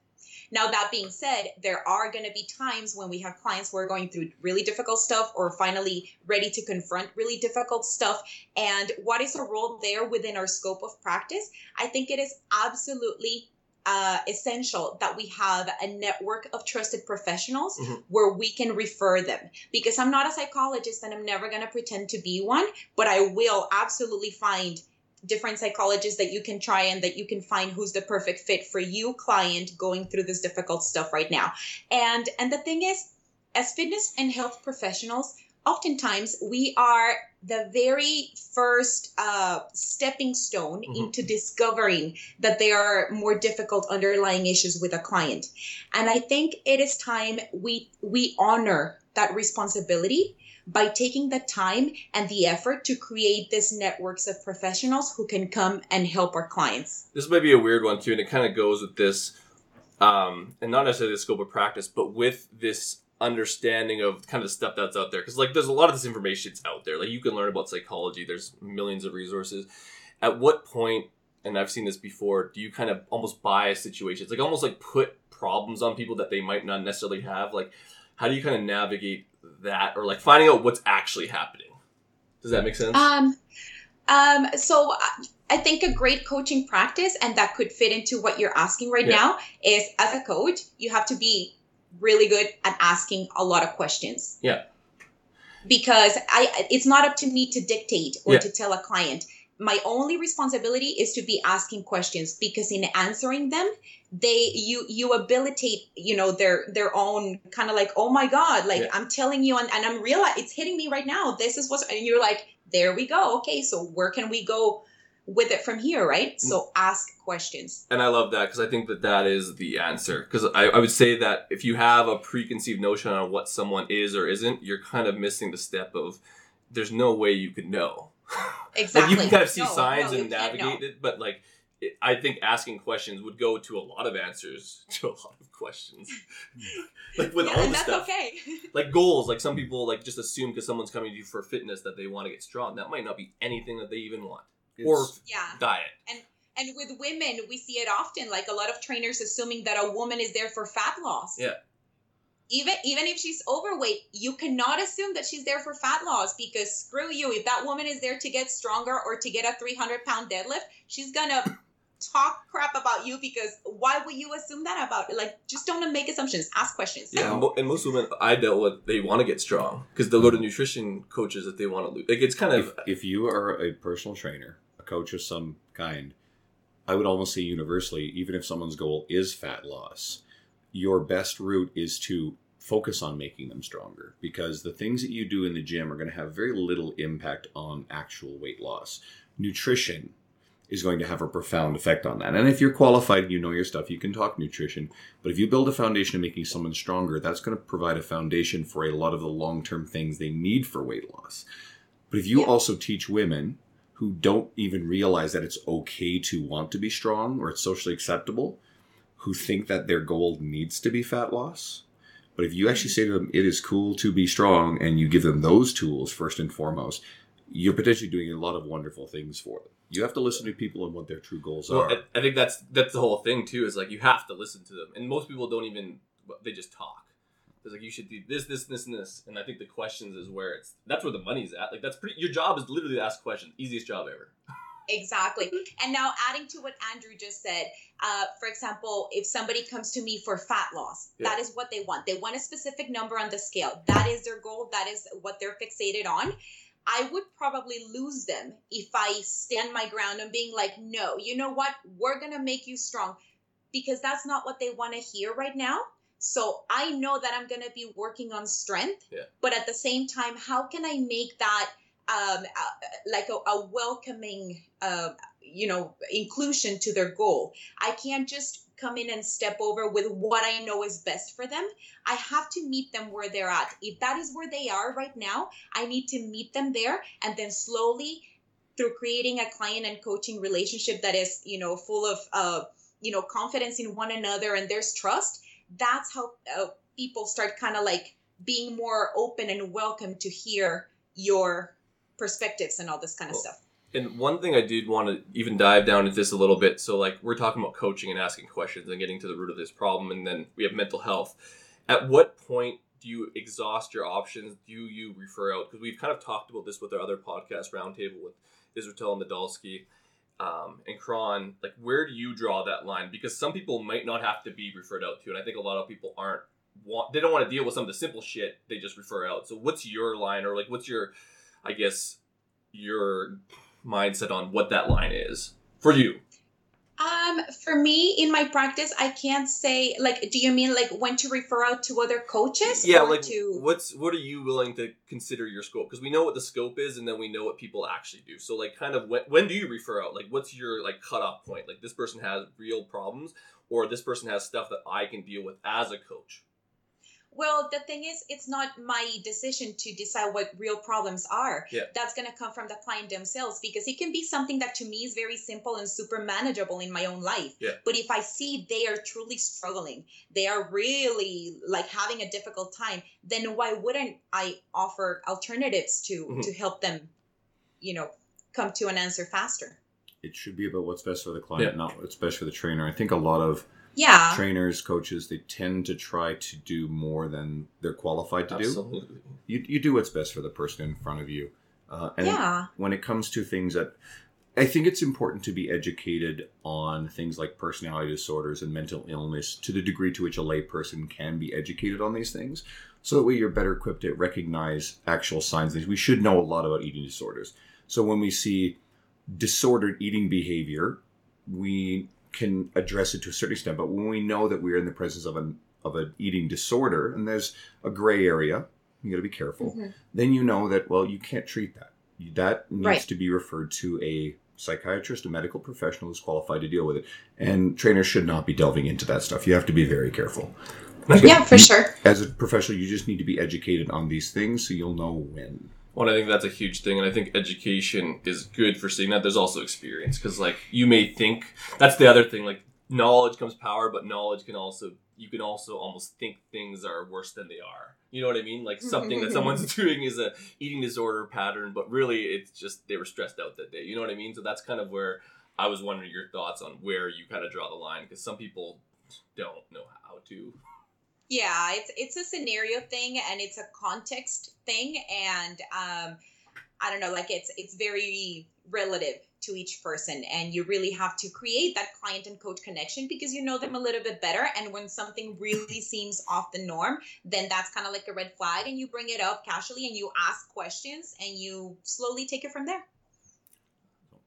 Now, that being said, there are going to be times when we have clients who are going through really difficult stuff or finally ready to confront really difficult stuff. And what is the role there within our scope of practice? I think it is absolutely uh, essential that we have a network of trusted professionals Mhm. where we can refer them. Because I'm not a psychologist and I'm never going to pretend to be one, but I will absolutely find different psychologists that you can try and that you can find who's the perfect fit for you client going through this difficult stuff right now and and the thing is as fitness and health professionals oftentimes we are the very first uh, stepping stone Mhm. into discovering that there are more difficult underlying issues with a client and i think it is time we we honor that responsibility by taking the time and the effort to create these networks of professionals who can come and help our clients. This might be a weird one too, and it kind of goes with this, um, and not necessarily the scope of practice, but with this understanding of kind of the stuff that's out there. Because like, there's a lot of this information that's out there. Like, you can learn about psychology. There's millions of resources. At what point, and I've seen this before, do you kind of almost bias situations? Like, almost like put problems on people that they might not necessarily have. Like, how do you kind of navigate that, or like finding out what's actually happening? Does that make sense? Um, um, so I- think a great coaching practice, and that could fit into what you're asking right Yeah. now, is as a coach, you have to be really good at asking a lot of questions. Yeah. Because I, it's not up to me to dictate or Yeah. to tell a client. My only responsibility is to be asking questions because in answering them, they you you habilitate you know their their own kind of like oh my god like Yeah. i'm telling you and, and i'm real it's hitting me right now this is what's and you're like there we go okay so where can we go with it from here right mm. so ask questions And I love that because I think that that is the answer. Because I, I would say that if you have a preconceived notion on what someone is or isn't, you're kind of missing the step of there's no way you could know. Exactly Like you can kind of see No, signs no, and can't know. navigate it, but like it, I think asking questions would go to a lot of answers *laughs* to a lot of questions. *laughs* like with yeah, all and the that's stuff, okay *laughs* like goals. Like some people like just assume because someone's coming to you for fitness that they want to get strong. That might not be anything that they even want. or yeah diet. And and with women we see it often like a lot of trainers assuming that a woman is there for fat loss Yeah. Even even if she's overweight you cannot assume that she's there for fat loss because screw you if that woman is there to get stronger or to get a 300 pound deadlift she's gonna talk crap about you because why would you assume that about it? like just don't make assumptions ask questions Yeah, and, and most women I dealt with, they want to get strong because they'll go to nutrition coaches that they want to lose. Like it's kind of if, if you are a personal trainer, a coach of some kind, I would almost say universally, even if someone's goal is fat loss, your best route is to focus on making them stronger because the things that you do in the gym are going to have very little impact on actual weight loss. Nutrition is going to have a profound effect on that. And if you're qualified and you know your stuff, you can talk nutrition. But if you build a foundation of making someone stronger, that's going to provide a foundation for a lot of the long term things they need for weight loss. But if you Yeah. also teach women who don't even realize that it's okay to want to be strong or it's socially acceptable, who think that their goal needs to be fat loss, but if you actually say to them, it is cool to be strong, and you give them those tools first and foremost, you're potentially doing a lot of wonderful things for them. You have to listen to people and what their true goals Well, are. I, I think that's that's the whole thing too. Is like you have to listen to them, and most people don't even they just talk. It's like you should do this, this, this, and this, and I think the questions is where it's that's where the money's at. Like that's pretty. Your job is literally to ask questions. Easiest job ever. *laughs* Exactly. And now adding to what Andrew just said, uh, for example, if somebody comes to me for fat loss, Yeah. that is what they want. They want a specific number on the scale. That is their goal. That is what they're fixated on. I would probably lose them if I stand my ground and being like, no, you know what? We're going to make you strong because that's not what they want to hear right now. So I know that I'm going to be working on strength, Yeah. but at the same time, how can I make that um, like a, a welcoming uh, you know inclusion to their goal. I can't just come in and step over with what i know is best for them. I have to meet them where they're at. If that is where they are right now i need to meet them there and then slowly through creating a client and coaching relationship that is you know full of uh, you know confidence in one another and there's trust that's how uh, people start kind of like being more open and welcome to hear your perspectives and all this kind of Well, stuff And one thing I did want to even dive down into this a little bit. So, like, we're talking about coaching and asking questions and getting to the root of this problem, and then we have mental health. At what point do you exhaust your options? Do you refer out? Because we've kind of talked about this with our other podcast roundtable with Israetel and Nadolsky um, and Kron. Like, where do you draw that line? Because some people might not have to be referred out to, and I think a lot of people aren't want they don't want to deal with some of the simple shit. They just refer out. So, what's your line, or like, what's your, I guess, your mindset on what that line is for you? um for me in my practice i can't say like do you mean like when to refer out to other coaches Yeah, or like to what's what are you willing to consider your scope? Because we know what the scope is, and then we know what people actually do. So, like, kind of when when do you refer out? Like, what's your like cutoff point? Like, this person has real problems, or this person has stuff that I can deal with as a coach. Well, the thing is, it's not my decision to decide what real problems are. Yeah. That's going to come from the client themselves because it can be something that to me is very simple and super manageable in my own life. Yeah. But if I see they are truly struggling, they are really like having a difficult time, then why wouldn't I offer alternatives to Mhm. to help them, you know, come to an answer faster? It should be about what's best for the client, Yeah. not what's best for the trainer. I think a lot of Yeah. trainers, coaches, they tend to try to do more than they're qualified to do. Absolutely. You, you do what's best for the person in front of you. Uh, and Yeah. when it comes to things that I think it's important to be educated on things like personality disorders and mental illness to the degree to which a layperson can be educated on these things. So that way you're better equipped to recognize actual signs. We should know a lot about eating disorders. So when we see disordered eating behavior, we can address it to a certain extent. But when we know that we're in the presence of an of an eating disorder and there's a gray area, you got to be careful Mhm. then you know that well you can't treat that that needs Right. to be referred to a psychiatrist a medical professional who's qualified to deal with it and trainers should not be delving into that stuff you have to be very careful Yeah, for sure. as a professional you just need to be educated on these things so you'll know when Well, I think that's a huge thing, and I think education is good for seeing that. There's also experience because, like, you may think that's the other thing. Like, knowledge comes power, but knowledge can also you can also almost think things are worse than they are. You know what I mean? Like something that mm-hmm. someone's *laughs* doing is a eating disorder pattern, but really it's just they were stressed out that day. You know what I mean? So that's kind of where I was wondering your thoughts on where you kind of draw the line because some people don't know how to. Yeah, it's it's a scenario thing and it's a context thing and um I don't know, like it's it's very relative to each person and you really have to create that client and coach connection because you know them a little bit better and when something really seems off the norm, then that's kind of like a red flag and you bring it up casually and you ask questions and you slowly take it from there.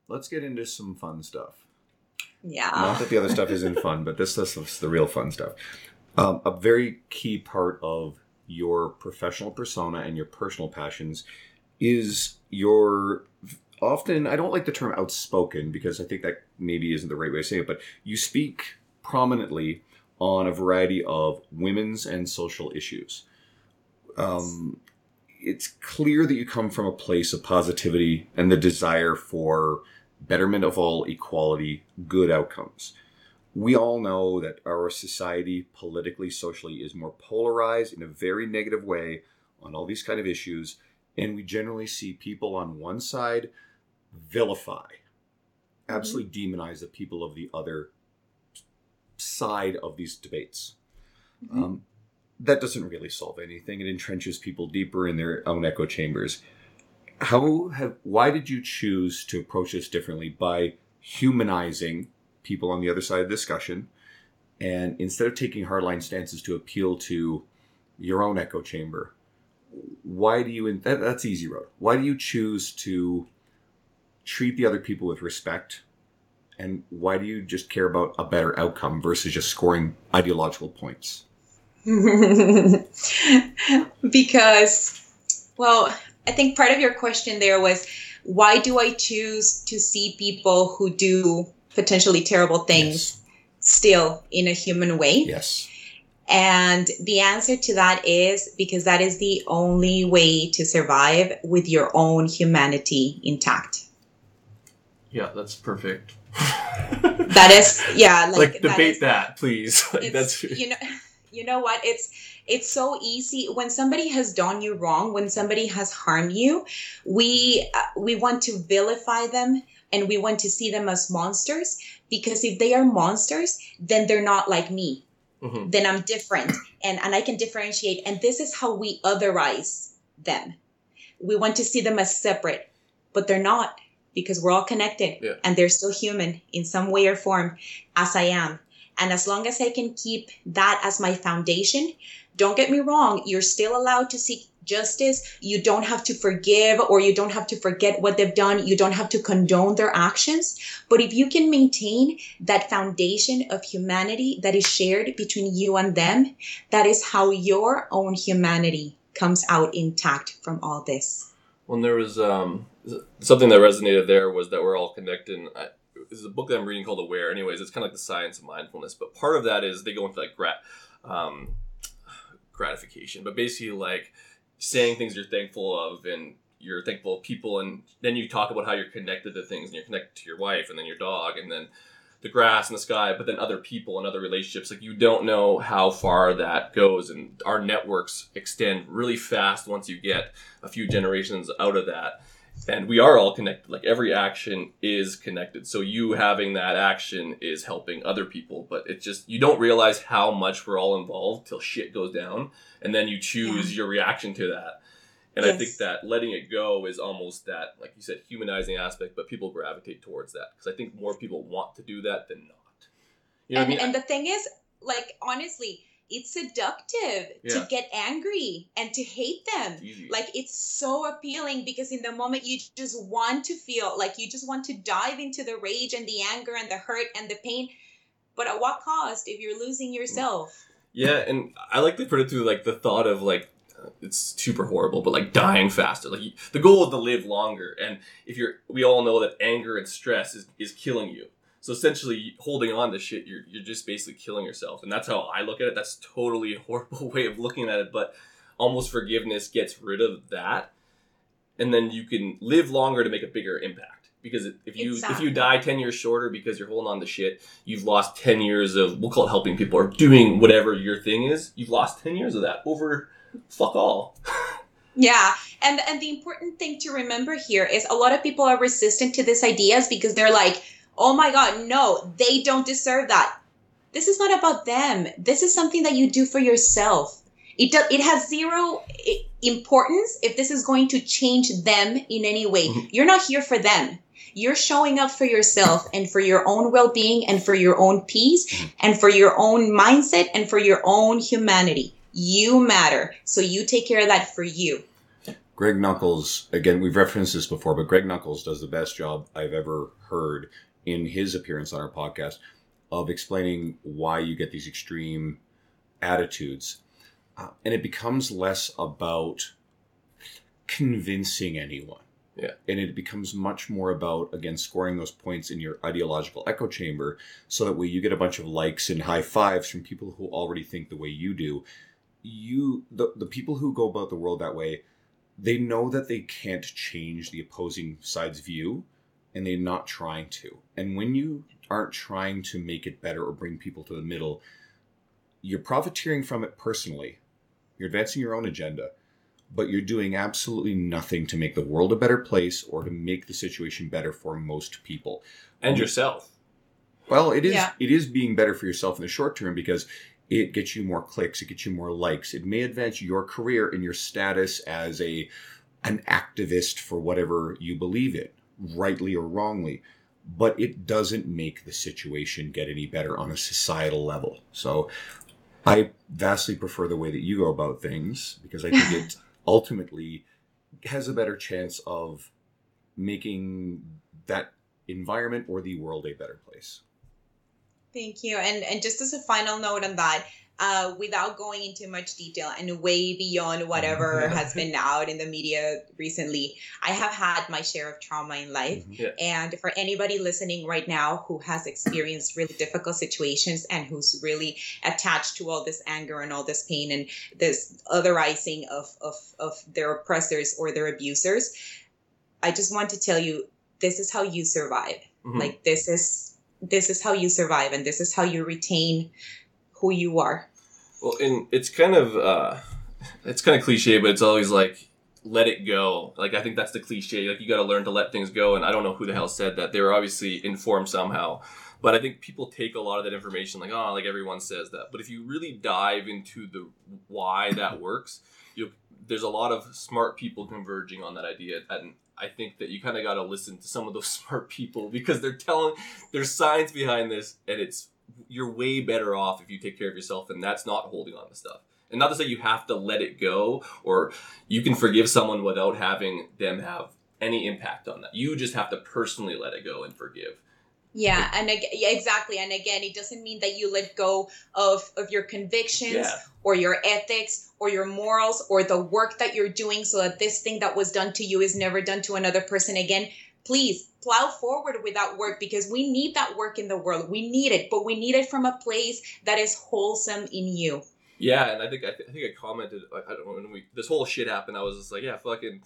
let's get into some fun stuff Yeah. not that the other stuff *laughs* isn't fun but this stuff is the real fun stuff um, a very key part of your professional persona and your personal passions is your often i don't like the term outspoken because i think that maybe isn't the right way to say it but you speak prominently on a variety of women's and social issues. Um, it's clear that you come from a place of positivity and the desire for betterment of all equality good outcomes we all know that our society politically socially is more polarized in a very negative way on all these kind of issues and we generally see people on one side vilify absolutely demonize the people of the other side of these debates. Mhm. um, that doesn't really solve anything. It entrenches people deeper in their own echo chambers. How have why did you choose to approach this differently? By humanizing people on the other side of the discussion. And instead of taking hardline stances to appeal to your own echo chamber why do you that, that's easy road why do you choose to treat the other people with respect? And why do you just care about a better outcome versus just scoring ideological points? *laughs* Because well i think part of your question there was why do I choose to see people who do potentially terrible things still in a human way? Yes. And the answer to that is because that is the only way to survive with your own humanity intact. Yeah, that's perfect. *laughs* That is, yeah, like, like, debate is- that, please. *laughs* Like, that's *laughs* you know you know what it's it's so easy when somebody has done you wrong when somebody has harmed you we uh, we want to vilify them and we want to see them as monsters because if they are monsters then they're not like me Mhm. then i'm different and and i can differentiate and this is how we otherize them we want to see them as separate but they're not because we're all connected Yeah. and they're still human in some way or form as i am and as long as I can keep that as my foundation, don't get me wrong, you're still allowed to seek justice. You don't have to forgive or you don't have to forget what they've done. You don't have to condone their actions. But if you can maintain that foundation of humanity that is shared between you and them, that is how your own humanity comes out intact from all this. when there was um something that resonated there was that we're all connected. And I, this is a book that I'm reading called Aware. Anyways, it's kind of like the science of mindfulness, but part of that is they go into like grat um, gratification, but basically like saying things you're thankful of and you're thankful of people, and then you talk about how you're connected to things and you're connected to your wife and then your dog and then the grass and the sky, but then other people and other relationships. Like you don't know how far that goes, and our networks extend really fast once you get a few generations out of that. And we are all connected. Like every action is connected. So you having that action is helping other people, but it's just you don't realize how much we're all involved till shit goes down, and then you choose your reaction to that. And I think that letting it go is almost that, like you said, humanizing aspect, but people gravitate towards that because I think more people want to do that than not. You know and, what I mean? and the thing is, like, honestly, it's seductive Yeah. to get angry and to hate them. Easy. Like it's so appealing because in the moment you just want to feel like you just want to dive into the rage and the anger and the hurt and the pain. But at what cost if you're losing mm. yourself? Yeah, and I like to put it through like the thought of like uh, it's super horrible, but like dying faster. Like the goal is to live longer, and if you're, we all know that anger and stress is, is killing you. So essentially, holding on to shit, you're you're just basically killing yourself, and that's how I look at it. That's totally a horrible *laughs* way of looking at it, but almost forgiveness gets rid of that, and then you can live longer to make a bigger impact. Because if you if you die ten years shorter because you're holding on to shit, you've lost 10 years of we'll call it helping people or doing whatever your thing is you've lost 10 years of that over fuck all *laughs* Yeah, and and the important thing to remember here is a lot of people are resistant to these ideas because they're like, "Oh my god, no, they don't deserve that." This is not about them. This is something that you do for yourself. It it has zero i- importance if this is going to change them in any way. Mhm. You're not here for them. You're showing up for yourself and for your own well-being and for your own peace and for your own mindset and for your own humanity. You matter. So you take care of that for you. Greg Nuckols, again, we've referenced this before, but Greg Nuckols does the best job I've ever heard in his appearance on our podcast of explaining why you get these extreme attitudes. Uh, and it becomes less about convincing anyone. Yeah. And it becomes much more about, again, scoring those points in your ideological echo chamber so that way you get a bunch of likes and high fives from people who already think the way you do. You, the, the people who go about the world that way, they know that they can't change the opposing side's view and they're not trying to. And when you aren't trying to make it better or bring people to the middle, you're profiteering from it personally. You're advancing your own agenda, but you're doing absolutely nothing to make the world a better place or to make the situation better for most people. and yourself Well, it is Yeah. it is being better for yourself in the short term because it gets you more clicks, it gets you more likes. It may advance your career and your status as a an activist for whatever you believe in, rightly or wrongly. But it doesn't make the situation get any better on a societal level. So I vastly prefer the way that you go about things because I think *laughs* it ultimately has a better chance of making that environment or the world a better place. Thank you. And and just as a final note on that, uh, without going into much detail and way beyond whatever *laughs* has been out in the media recently, I have had my share of trauma in life. Yeah. And for anybody listening right now who has experienced really difficult situations and who's really attached to all this anger and all this pain and this otherizing of, of, of their oppressors or their abusers, I just want to tell you this is how you survive. Mhm. Like this is this is how you survive and this is how you retain who you are. Well, and it's kind of uh, it's kind of cliche, but it's always like let it go. Like I think that's the cliche. Like you got to learn to let things go. And I don't know who the hell said that. They were obviously informed somehow, but I think people take a lot of that information like oh, like everyone says that. But if you really dive into the why that *laughs* works, you there's a lot of smart people converging on that idea and. I think that you kind of got to listen to some of those *laughs* smart people because they're telling there's science behind this and it's you're way better off if you take care of yourself and that's not holding on to stuff and not to say you have to let it go or you can forgive someone without having them have any impact on that you just have to personally let it go and forgive Yeah, and ag- yeah, exactly. And again, it doesn't mean that you let go of of your convictions Yeah. or your ethics or your morals or the work that you're doing so that this thing that was done to you is never done to another person again. Please plow forward with that work because we need that work in the world. We need it, but we need it from a place that is wholesome in you. yeah and i think i, th- I think i commented I, I don't know when we this whole shit happened i was just like yeah fucking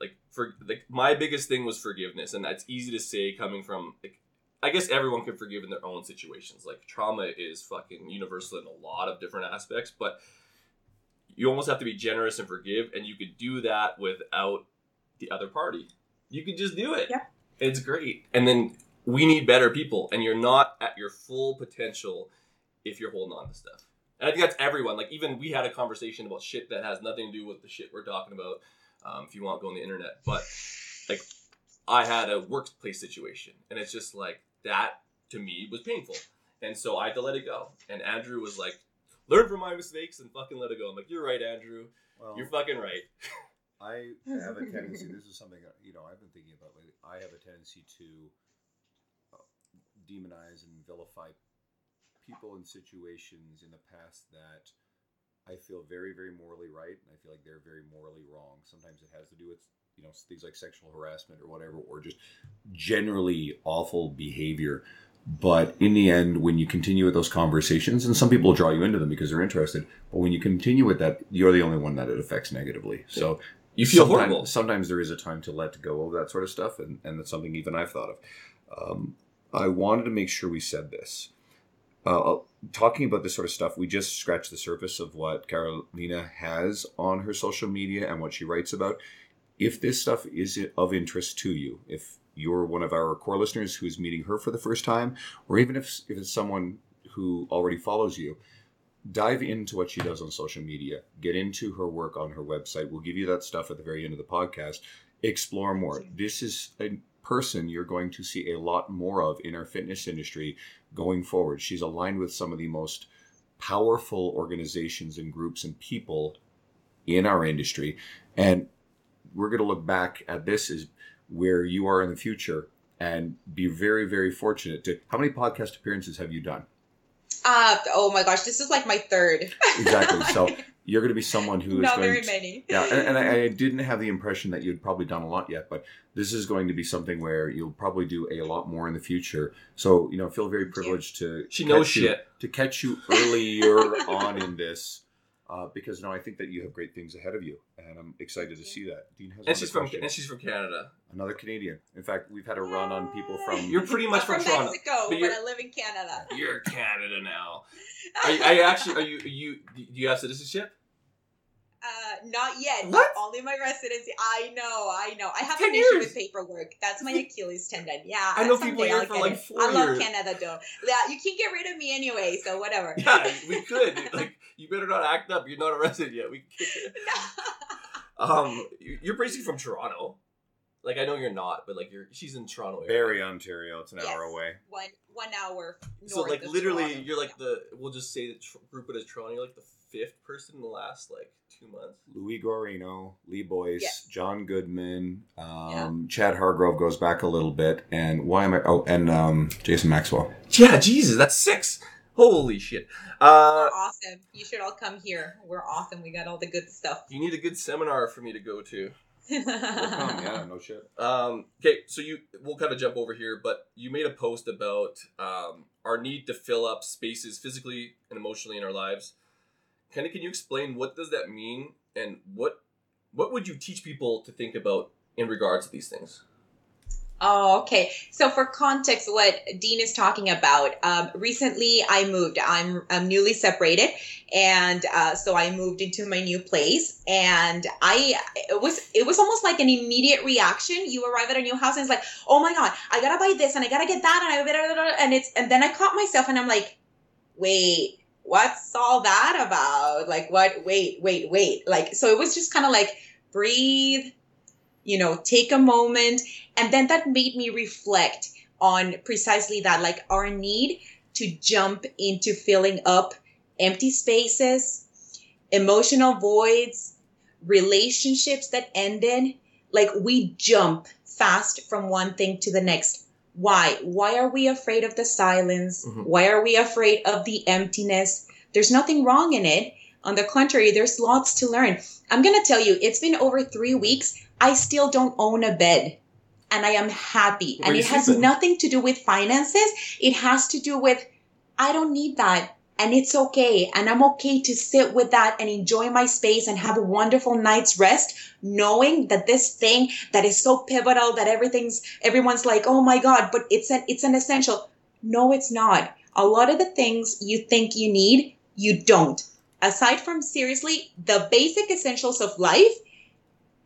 like for like my biggest thing was forgiveness and that's easy to say coming from like I guess everyone can forgive in their own situations. Like trauma is fucking universal in a lot of different aspects, but you almost have to be generous and forgive, and you could do that without the other party. You could just do it. Yeah. It's great. And then we need better people, and you're not at your full potential if you're holding on to stuff. And I think that's everyone. Like even we had a conversation about shit that has nothing to do with the shit we're talking about. Um, if you want, go on the internet. But like, I had a workplace situation, and it's just like that to me was painful, and so I had to let it go. And Andrew was like, "Learn from my mistakes and fucking let it go." I'm like, "You're right, Andrew. Well, You're fucking right." *laughs* I have a tendency. *laughs* This is something that, you know I've been thinking about lately. I have a tendency to uh, demonize and vilify people in situations in the past that I feel very, very morally right, and I feel like they're very morally wrong. Sometimes it has to do with you know things like sexual harassment or whatever, or just generally awful behavior. But in the end, when you continue with those conversations, and some people draw you into them because they're interested, but when you continue with that, you're the only one that it affects negatively. So You feel sometimes, horrible. Sometimes there is a time to let go of that sort of stuff, and, and that's something even I've thought of. Um, I wanted to make sure we said this. Uh, talking about this sort of stuff, we just scratched the surface of what Carolina has on her social media and what she writes about. If this stuff is of interest to you, if you're one of our core listeners who's meeting her for the first time, or even if, if it's someone who already follows you, dive into what she does on social media. Get into her work on her website. We'll give you that stuff at the very end of the podcast. Explore more. This is a person you're going to see a lot more of in our fitness industry going forward. She's aligned with some of the most powerful organizations and groups and people in our industry. And we're going to look back at this as where you are in the future and be very, very fortunate to. How many podcast appearances have you done? Uh, oh my gosh, this is like my third. Exactly. So *laughs* you're going to be someone who is Not going very to, many. Yeah, and, and I, *laughs* I didn't have the impression that you'd probably done a lot yet, but this is going to be something where you'll probably do a lot more in the future. So you know, feel very privileged to She knows catch you- shit. to catch you earlier *laughs* on in this, uh, because no, I think that you have great things ahead of you, and I'm excited to see that. Dean has And she's from question. and she's from Canada. another Canadian. In fact, we've had a run on people from. You're pretty much I'm from, from Toronto. Mexico, but but, you're- I live in Canada. You're Canada now. *laughs* Are you, are you actually? Are you? Are you? Do you have citizenship? Not yet. What? Only my residency. I know, I know. I have Ten an issue with paperwork. That's my Achilles tendon. Yeah. I know people here I'll for get like it. four I love years. Canada though. Yeah, you can't get rid of me anyway, so whatever. Yeah, we *laughs* could. Like, you better not act up. You're not arrested yet. We. Can *laughs* um, you- you're basically from Toronto. Like I know you're not, but like you're. She's in Toronto. area. Barrie, Ontario. It's an Yes. hour away. one one hour. So like of literally, Toronto. you're like the. We'll just say that tr- group it as Toronto. You're like the fifth person in the last like two months. Louis Guarino, Lee Boyce, Yes. John Goodman, um, Yeah. Chad Hargrove goes back a little bit, and why am I? Oh, and um, Jason Maxwell. Yeah, Jesus, that's six. Holy shit! Uh, We're awesome. You should all come here. We're awesome. We got all the good stuff. you need a good seminar for me to go to. We'll *laughs* come, yeah, no shit. Um, okay, so you we'll kind of jump over here, but you made a post about um, our need to fill up spaces physically and emotionally in our lives. Kind of, can you explain what does that mean, and what what would you teach people to think about in regards to these things? Oh, okay. So for context, what Dean is talking about, um, recently I moved. I'm, I'm newly separated, and uh, so I moved into my new place. And I, it was, it was almost like an immediate reaction. You arrive at a new house, and it's like, oh my god, I gotta buy this, and I gotta get that, and I, and it's, and then I caught myself, and I'm like, wait, what's all that about? Like, what? Wait, wait, wait. Like, so it was just kind of like breathe you know, take a moment. And then that made me reflect on precisely that, like our need to jump into filling up empty spaces, emotional voids, relationships that ended. Like we jump fast from one thing to the next. Why? Why are we afraid of the silence? Mhm. Why are we afraid of the emptiness? There's nothing wrong in it. On the contrary, there's lots to learn. I'm going to tell you, it's been over three weeks. I still don't own a bed. And I am happy. Where and it has nothing to do with finances. It has to do with, I don't need that. And it's okay. And I'm okay to sit with that and enjoy my space and have a wonderful night's rest, knowing that this thing that is so pivotal that everything's, everyone's like, oh my God, but it's an, it's an essential. No, it's not. A lot of the things you think you need, you don't. Aside from seriously the basic essentials of life,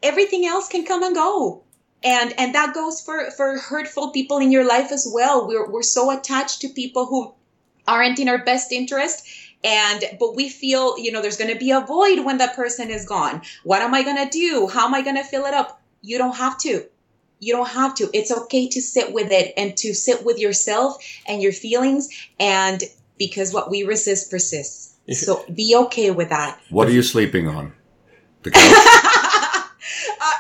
everything else can come and go and and that goes for for hurtful people in your life as well we're we're so attached to people who aren't in our best interest. And but we feel you know there's going to be a void when that person is gone. What am i going to do? How am i going to fill it up? You don't have to. You don't have to. It's okay to sit with it and to sit with yourself and your feelings. And because what we resist persists. So be okay with that. What are you sleeping on? The *laughs* couch?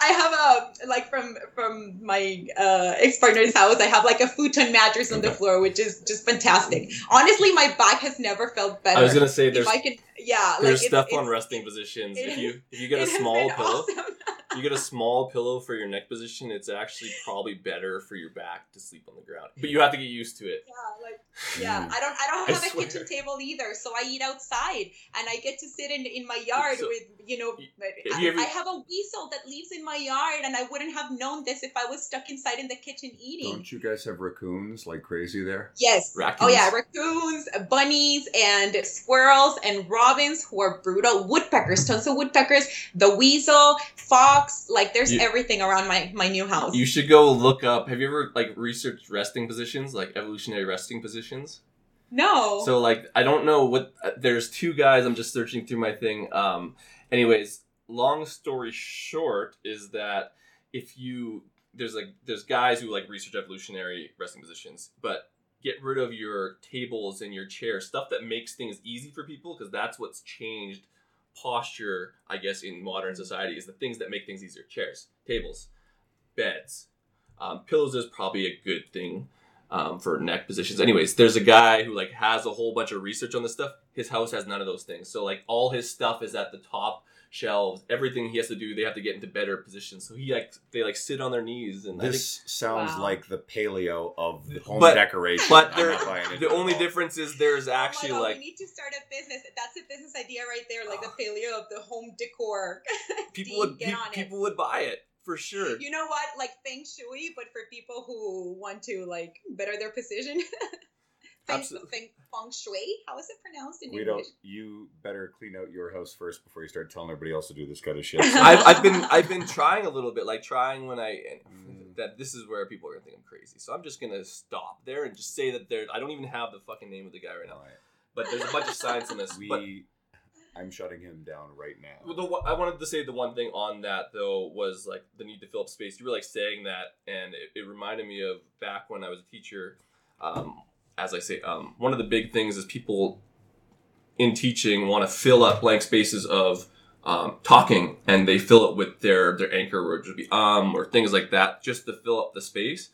I have a like from from my uh, ex partner's house. I have like a futon mattress on the floor, which is just fantastic. Honestly, my back has never felt better. I was gonna say if there's I could, yeah, there's like, stuff it's, on it's- resting positions. it If you if you *laughs* get a small pillow, awesome. *laughs* you get a small pillow for your neck position, it's actually probably better for your back to sleep on the ground. But you have to get used to it. Yeah, like yeah, Mm. I don't I don't have a swear. kitchen table either, so I eat outside and I get to sit in in my yard So, with you know. have I, you ever- I have a weasel that lives in my yard, and I wouldn't have known this if I was stuck inside in the kitchen eating. Don't you guys have raccoons like crazy there? Yes. Raccoons. Oh yeah, raccoons, bunnies, and squirrels and robins who are brutal. Woodpeckers, tons of woodpeckers. The weasel, fox. Like there's You- everything around my my new house. You should go look up. Have you ever like researched resting positions, like evolutionary resting positions? no. So like I don't know what uh, there's two guys I'm just searching through my thing. Um anyways, long story short is that if you there's like there's guys who like research evolutionary resting positions, but get rid of your tables and your chairs, stuff that makes things easy for people because that's what's changed posture, I guess in modern society is the things that make things easier. Chairs, tables, beds. Um, pillows is probably a good thing um, for neck positions. Anyways, there's a guy who like has a whole bunch of research on this stuff. His house has none of those things. So like all his stuff is at the top shelves. Everything he has to do, they have to get into better positions. So he like they like sit on their knees and I think This sounds Wow. like the paleo of the home But- decoration. but there, not buying into the it only difference is there's Oh actually God, like we need to start a business. That's a business idea right there, like the ah. paleo of the home decor. *laughs* people would get pe- on it. people would buy it for sure. You know what? Like feng shui, but for people who want to like better their position. *laughs* feng, Absolutely. feng, feng shui. How is it pronounced in We English? don't. You better clean out your house first before you start telling everybody else to do this kind of shit. *laughs* I've, I've been I've been trying a little bit, like trying when I Mm. that this is where people are gonna think I'm crazy. So I'm just gonna stop there and just say that there. I don't even have the fucking name of the guy right now, but there's a bunch of science in this. we. But I'm shutting him down right now. Well, the one, I wanted to say the one thing on that though was like the need to fill up space. You were like saying that, and it, it reminded me of back when I was a teacher. Um, as I say, um, one of the big things is people in teaching want to fill up blank spaces of um, talking, and they fill it with their their anchor words, would be um or things like that, just to fill up the space.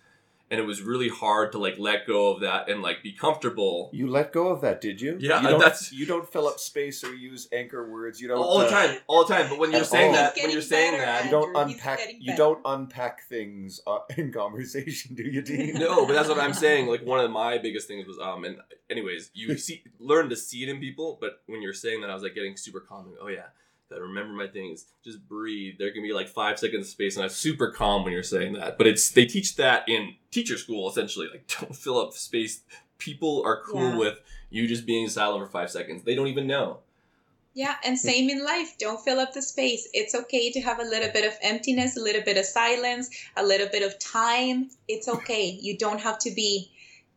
And it was really hard to like let go of that and like be comfortable You let go of that, did you? Yeah, you don't, that's- you don't fill up space or use anchor words. You don't all the uh, time, all the time. But when you're saying all. that, when you're saying better that, You don't Andrew, unpack. You don't unpack things uh, *laughs* in conversation, do you, Dean? no, but that's what I'm saying. Like one of my biggest things was um, and anyways, you *laughs* see, learn to see it in people. But when you're saying that, I was like getting super calm. Like, oh yeah, that remember my things. Just breathe. There can be like five seconds of space, and I'm super calm when you're saying that. But it's they teach that in teacher school essentially. Like *laughs* don't fill up space. People are cool Yeah. with you just being silent for five seconds. They don't even know. Yeah, and same in life. Don't fill up the space. It's okay to have a little bit of emptiness, a little bit of silence, a little bit of time. It's okay. You don't have to be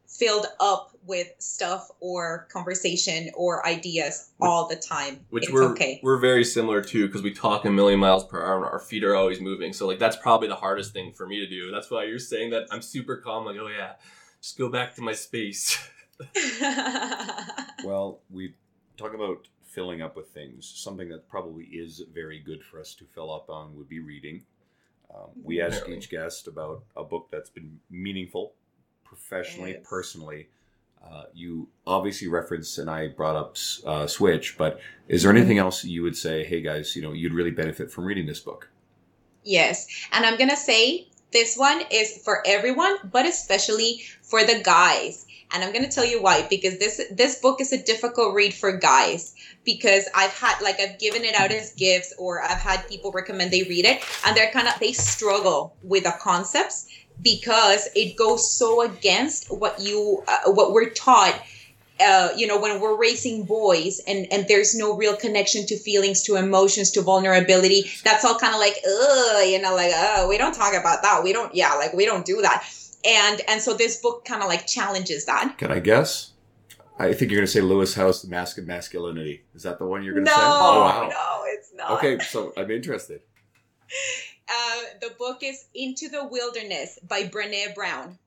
filled up with stuff or conversation or ideas all the time. Which it's we're okay. we're very similar to because we talk a million miles per hour and our feet are always moving. So like that's probably the hardest thing for me to do. That's why you're saying that I'm super calm. Like oh yeah, just go back to my space. *laughs* *laughs* Well, we talk about filling up with things. Something that probably is very good for us to fill up on would be reading. Um, we ask each guest about a book that's been meaningful, professionally, Yes. personally. Uh, you obviously referenced, and I brought up uh, Switch, but is there anything else you would say, hey guys, you know, you'd really benefit from reading this book? Yes. And I'm going to say this one is for everyone, but especially for the guys. And I'm going to tell you why because this this book is a difficult read for guys because I've had like I've given it out as gifts or I've had people recommend they read it and they're kind of they struggle with the concepts because it goes so against what you uh, what we're taught uh, you know, when we're raising boys and, and there's no real connection to feelings, to emotions, to vulnerability, that's all kind of like, ugh, you know, like, oh, we don't talk about that. We don't, yeah, like we don't do that. And and so this book kind of like challenges that. Can I guess? I think you're going to say Lewis Howes, The Mask of Masculinity. Is that the one you're going to no, say? Oh, wow. no, it's not. Okay, so I'm interested. *laughs* Uh, the book is Into the Wilderness by Brene Brown.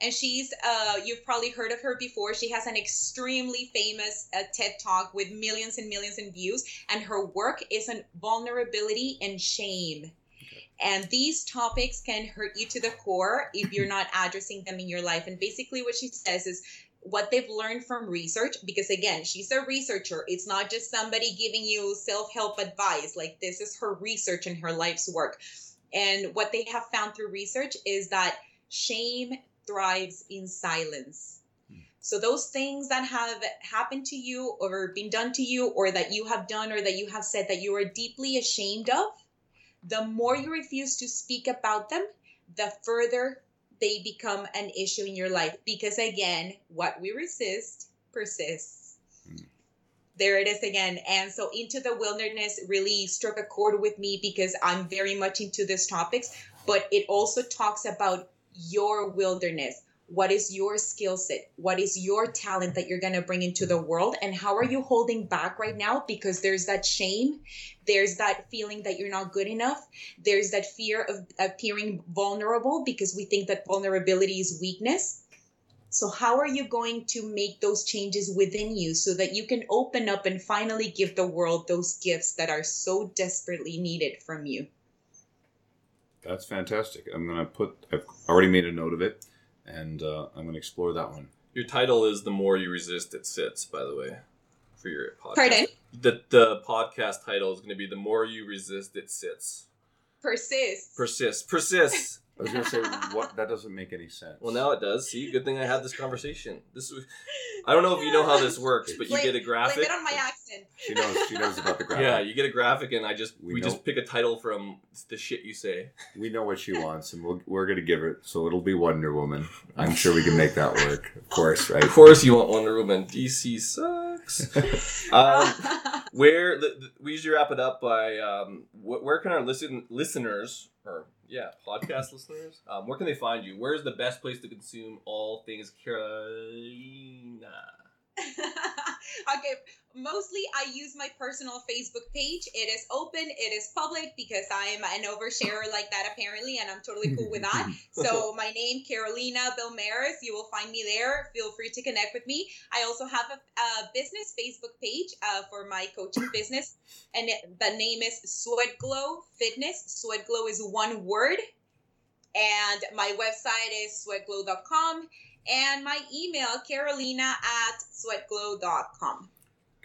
And she's, uh, you've probably heard of her before. She has an extremely famous uh, TED Talk with millions and millions in views. And her work is on vulnerability and shame. And these topics can hurt you to the core if you're not addressing them in your life. And basically, what she says is what they've learned from research, because again, she's a researcher. It's not just somebody giving you self help advice. Like, this is her research and her life's work. And what they have found through research is that shame thrives in silence. Hmm. So those things that have happened to you or been done to you or that you have done or that you have said that you are deeply ashamed of, the more you refuse to speak about them, the further they become an issue in your life because again, what we resist persists. Hmm. There it is again. And so into the wilderness really struck a chord with me because I'm very much into these topics, but it also talks about your wilderness. What is your skill set? What is your talent that you're going to bring into the world? And how are you holding back right now? Because there's that shame, there's that feeling that you're not good enough, there's that fear of appearing vulnerable because we think that vulnerability is weakness. So, how are you going to make those changes within you so that you can open up and finally give the world those gifts that are so desperately needed from you? That's fantastic. I'm going to put, I've already made a note of it, and uh, I'm going to explore that one. Your title is "The More You Resist, It Sits." By the way, for your podcast. Pardon? The the podcast title is going to be "The More You Resist, It Sits." Persist. Persist, persist. I was going to say, what? That doesn't make any sense. well, now it does. See, good thing I had this conversation. This, was- I don't know if you know how this works, but you Blame- get a Blame graphic. it on my accent. She knows. She knows about the graphic. Yeah, you get a graphic, and I just We we, know- just pick a title from the shit you say. We know what she wants, and we'll, we're going to give it. So it'll be Wonder Woman. I'm sure we can make that work. Of course, right? Of course, you want Wonder Woman. DC sucks. *laughs* um, where the, the, we usually wrap it up by um, wh- where can our listen listeners or yeah podcast listeners um, where can they find you? Where's the best place to consume all things Carolina? *laughs* okay, mostly I use my personal Facebook page. It is open, it is public because I'm an oversharer like that apparently, and I'm totally cool with that. *laughs* So my name, Carolina Belmares, you will find me there. Feel free to connect with me. I also have a, a business Facebook page uh, for my coaching business, and it, the name is Sweat Glow Fitness. Sweat Glow is one word. And my website is sweatglow.com and my email, carolina at sweatglow.com.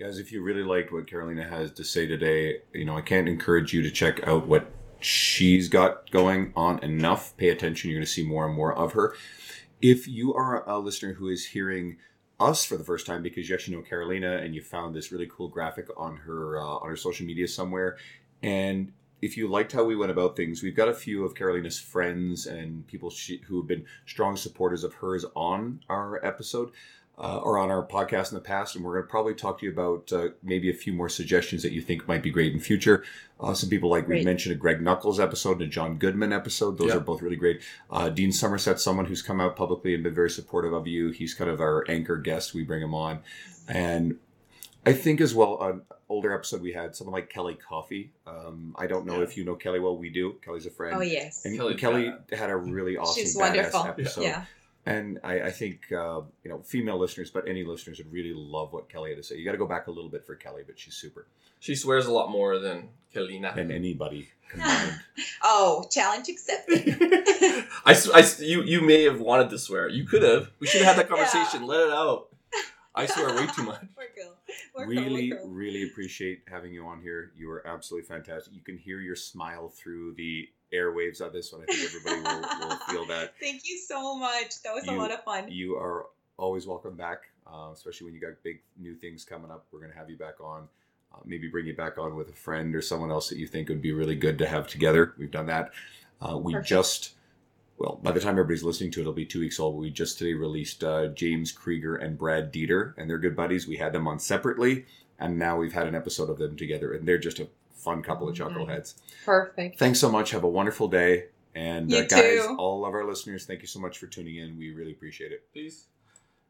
Guys, if you really liked what Carolina has to say today, you know, I can't encourage you to check out what she's got going on enough. Pay attention. You're going to see more and more of her. If you are a listener who is hearing us for the first time because you actually know Carolina and you found this really cool graphic on her uh, on her social media somewhere, and if you liked how we went about things, we've got a few of Carolina's friends and people she, who have been strong supporters of hers on our episode uh, or on our podcast in the past, and we're going to probably talk to you about uh, maybe a few more suggestions that you think might be great in future. Uh, some people like we mentioned a Greg Nuckols episode and a John Goodman episode; those Yeah. are both really great. Uh, Dean Somerset, someone who's come out publicly and been very supportive of you. He's kind of our anchor guest. We bring him on, and I think as well an older episode we had someone like Kelly Coffey. Um, I don't know Yeah. if you know Kelly well. We do. Kelly's a friend. Oh, yes. And Kelly's Kelly had a really awesome, She's badass wonderful. episode. Yeah. And I, I think uh, you know female listeners, but any listeners would really love what Kelly had to say. You got to go back a little bit for Kelly, but she's super. She swears a lot more than Kalina. And anybody. *laughs* Oh, challenge accepted. *laughs* I, s- I s- you, you may have wanted to swear. You could have. We should have had that conversation. Let it out. I swear way too much. *laughs* We're cool. *laughs* Really, cool. really appreciate having you on here. You are absolutely fantastic. You can hear your smile through the airwaves of this one. I think everybody will, will feel that. *laughs* Thank you so much. That was a lot of fun. You are always welcome back, uh, especially when you got big new things coming up. We're going to have you back on. Uh, maybe bring you back on with a friend or someone else that you think would be really good to have together. We've done that. Uh, we Perfect. just, well, by the time everybody's listening to it, it'll be two weeks old. We just today released uh, James Krieger and Brad Dieter, and they're good buddies. We had them on separately, and now we've had an episode of them together, and they're just a fun couple of Mhm. chuckleheads. Perfect. Thanks so much. Have a wonderful day. And uh, guys, too. all of our listeners, thank you so much for tuning in. We really appreciate it. Peace.